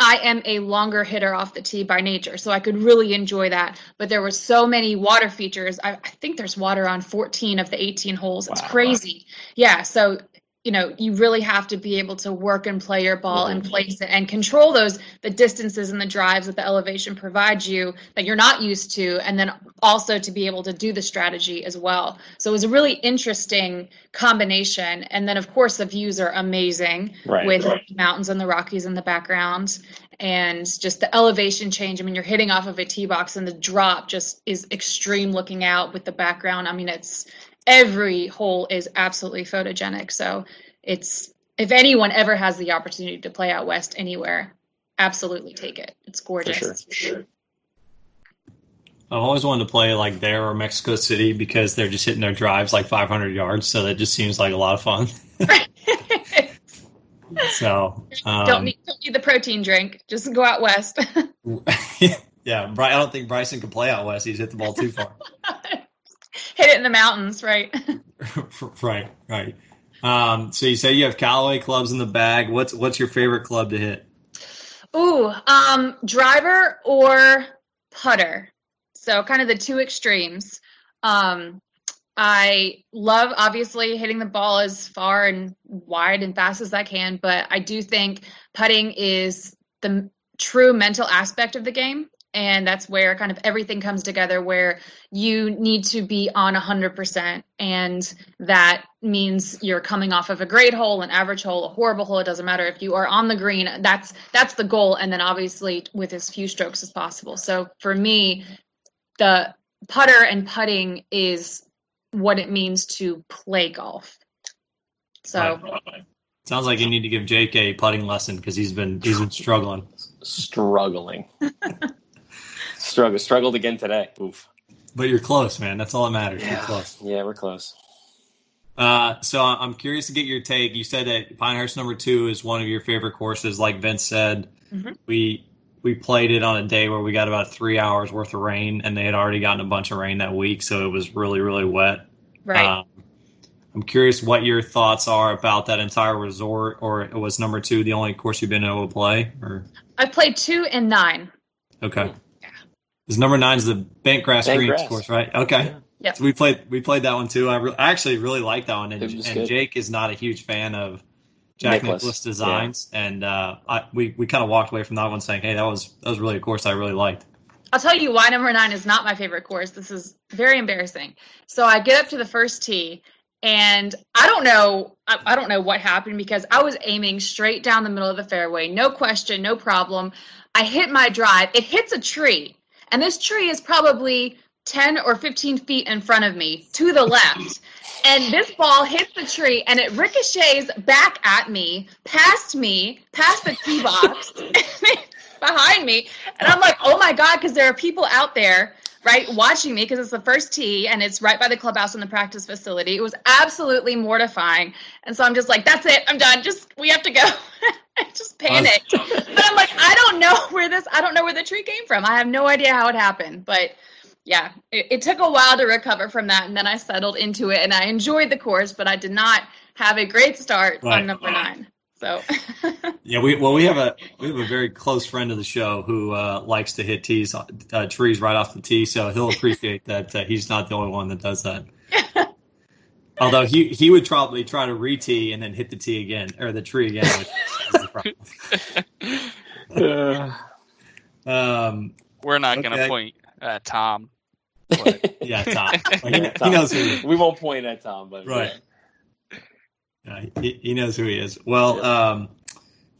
I am a longer hitter off the tee by nature, so I could really enjoy that. But there were so many water features. I, I think there's water on 14 of the 18 holes. It's Wow. crazy. Yeah, so you know you really have to be able to work and play your ball and Mhm. place it and control those the distances and the drives that the elevation provides you that you're not used to and then also to be able to do the strategy as well so it was a really interesting combination and then of course the views are amazing Right. with the mountains and the rockies in the background and just the elevation change i mean you're hitting off of a tee box and the drop just is extreme looking out with the background i mean it's every hole is absolutely photogenic so it's if anyone ever has the opportunity to play out west anywhere absolutely take it it's for gorgeous sure. I've always wanted to play like there or Mexico City because they're just hitting their drives like 500 yards, so that just seems like a lot of fun. <laughs> So, um, don't, need, don't need the protein drink just go out west <laughs> yeah, I don't think Bryson can play out west. He's hit the ball too far. <laughs> <laughs> hit it in the mountains right <laughs> right, right. Um, so you say you have Callaway clubs in the bag. What's what's your favorite club to hit? Ooh, um, driver or putter. So kind of the two extremes. Um, I love obviously hitting the ball as far and wide and fast as I can, but I do think putting is the true mental aspect of the game. And that's where kind of everything comes together, where you need to be on 100%. And that means you're coming off of a great hole, an average hole, a horrible hole. It doesn't matter if you are on the green. That's that's the goal. And then obviously with as few strokes as possible. So for me, the putter and putting is what it means to play golf. So Right. Sounds like you need to give Jake a putting lesson because he's been he's been struggling. Struggling. <laughs> Struggle struggled again today. Oof. But you're close, man. That's all that matters. You're close. Yeah, we're close. Uh, so I'm curious to get your take. You said that Pinehurst number two is one of your favorite courses. Like Vince said, Mhm. we we played it on a day where we got about three hours worth of rain, and they had already gotten a bunch of rain that week, so it was really really wet. right. Um, I'm curious what your thoughts are about that entire resort, or was number two the only course you've been able to play? Or I've played two and nine. okay, because number nine is the bent grass Bent greens grass. course, right? Okay. Yeah. Yep. So we played we played that one too. I, re- I actually really like that one, and, and good. Jake is not a huge fan of Jack Nicholas, Nicklaus, designs, and uh, I, we we kind of walked away from that one saying, "Hey, that was that was really a course I really liked." I'll tell you why number nine is not my favorite course. This is very embarrassing. So I get up to the first tee, and I don't know, I, I don't know what happened because I was aiming straight down the middle of the fairway, no question, no problem. I hit my drive. It hits a tree, and this tree is probably 10 or 15 feet in front of me to the left. And this ball hits the tree and it ricochets back at me, past me, past the tee box, <laughs> behind me. And I'm like, oh my God, because there are people out there, right, watching me because it's the first tee and it's right by the clubhouse and the practice facility. It was absolutely mortifying. And so I'm just like, that's it, I'm done. Just, we have to go. I <laughs> just panicked. but I'm like, I don't know where this, I don't know where the tree came from. I have no idea how it happened. But yeah, it, it, took a while to recover from that, and then I settled into it, and I enjoyed the course, but I did not have a great start right. on number nine. So <laughs> yeah, we well we have a we have a very close friend of the show who uh, likes to hit tees uh, trees right off the tee, so he'll <laughs> appreciate that uh, he's not the only one that does that. <laughs> Although he he would probably try to re tee and then hit the tee again or the tree again. Um, We're not okay. going to point at Tom <laughs> but, yeah, Tom. he, <laughs> Tom. he, knows who. He we won't point at Tom, but right. Yeah. he, he, knows who he is. Well, yeah. um,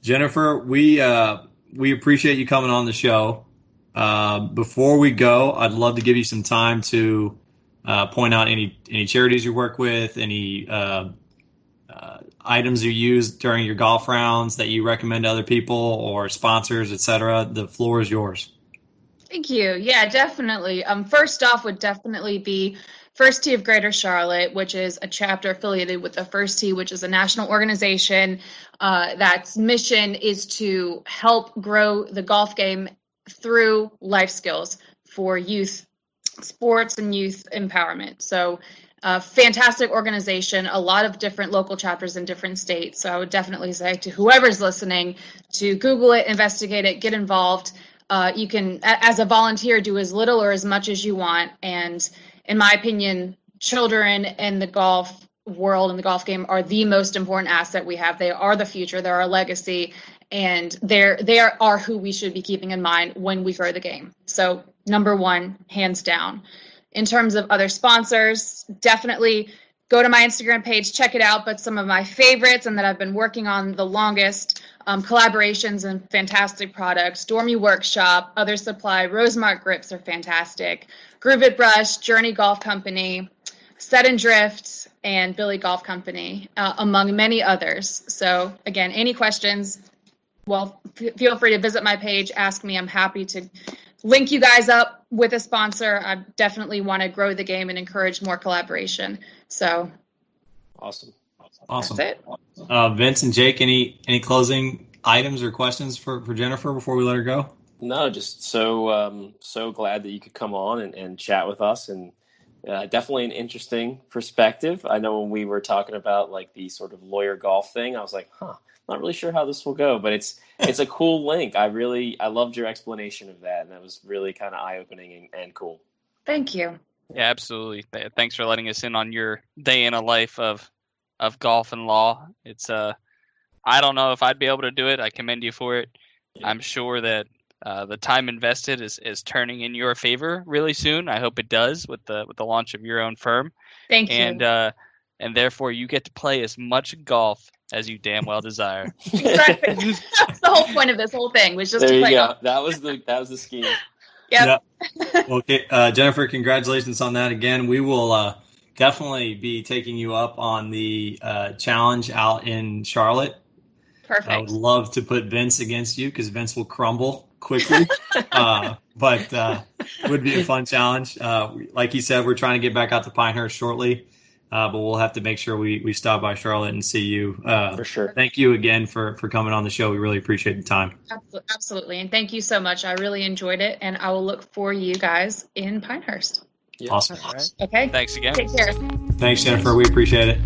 Jennifer, we uh, we appreciate you coming on the show. Uh, before we go, I'd love to give you some time to uh, point out any any charities you work with, any uh, uh, items you use during your golf rounds that you recommend to other people, or sponsors, etc. The floor is yours. Thank you. Yeah, definitely. Um, first off, would definitely be First Tee of Greater Charlotte, which is a chapter affiliated with the First Tee, which is a national organization uh, that's mission is to help grow the golf game through life skills for youth sports and youth empowerment. So, uh, fantastic organization, a lot of different local chapters in different states. So, I would definitely say to whoever's listening to Google it, investigate it, get involved uh, you can, as a volunteer, do as little or as much as you want. And in my opinion, children in the golf world and the golf game are the most important asset we have. They are the future. They're our legacy, and they're they are, are who we should be keeping in mind when we grow the game. So number one, hands down. In terms of other sponsors, definitely go to my Instagram page, check it out. But some of my favorites and that I've been working on the longest um, collaborations and fantastic products. Dormie Workshop, Other Supply, Rosemark Grips are fantastic. Groove It Brush, Journey Golf Company, Set and Drift, and Billy Golf Company, uh, among many others. So, again, any questions, well, f- feel free to visit my page, ask me. I'm happy to link you guys up with a sponsor. I definitely want to grow the game and encourage more collaboration. So, awesome. Awesome. Uh, Vince and Jake, any any closing items or questions for, for Jennifer before we let her go? No, just so um, so glad that you could come on and, and chat with us, and uh, definitely an interesting perspective. I know when we were talking about like the sort of lawyer golf thing, I was like, huh, not really sure how this will go, but it's <laughs> it's a cool link. I really I loved your explanation of that, and that was really kind of eye opening and, and cool. Thank you. Yeah, absolutely. Thanks for letting us in on your day in a life of of golf and law. It's uh, I don't know if I'd be able to do it. I commend you for it. Yeah. I'm sure that uh, the time invested is, is turning in your favor really soon. I hope it does with the with the launch of your own firm. Thank you. And uh, and therefore you get to play as much golf as you damn well desire. <laughs> exactly. <laughs> That's the whole point of this whole thing was just there to play you go. golf. That was the that was the scheme. Yep. yep. okay, uh, Jennifer, congratulations on that again. We will uh, definitely be taking you up on the uh, challenge out in Charlotte. Perfect. I would love to put Vince against you because Vince will crumble quickly. <laughs> uh, but uh, would be a fun challenge. Uh, like you said, we're trying to get back out to Pinehurst shortly. Uh, but we'll have to make sure we, we stop by Charlotte and see you. Uh, for sure. Thank you again for, for coming on the show. We really appreciate the time. Absolutely. And thank you so much. I really enjoyed it. And I will look for you guys in Pinehurst. Yeah. Awesome. Okay. Thanks again. Take care. Thanks, Jennifer. We appreciate it.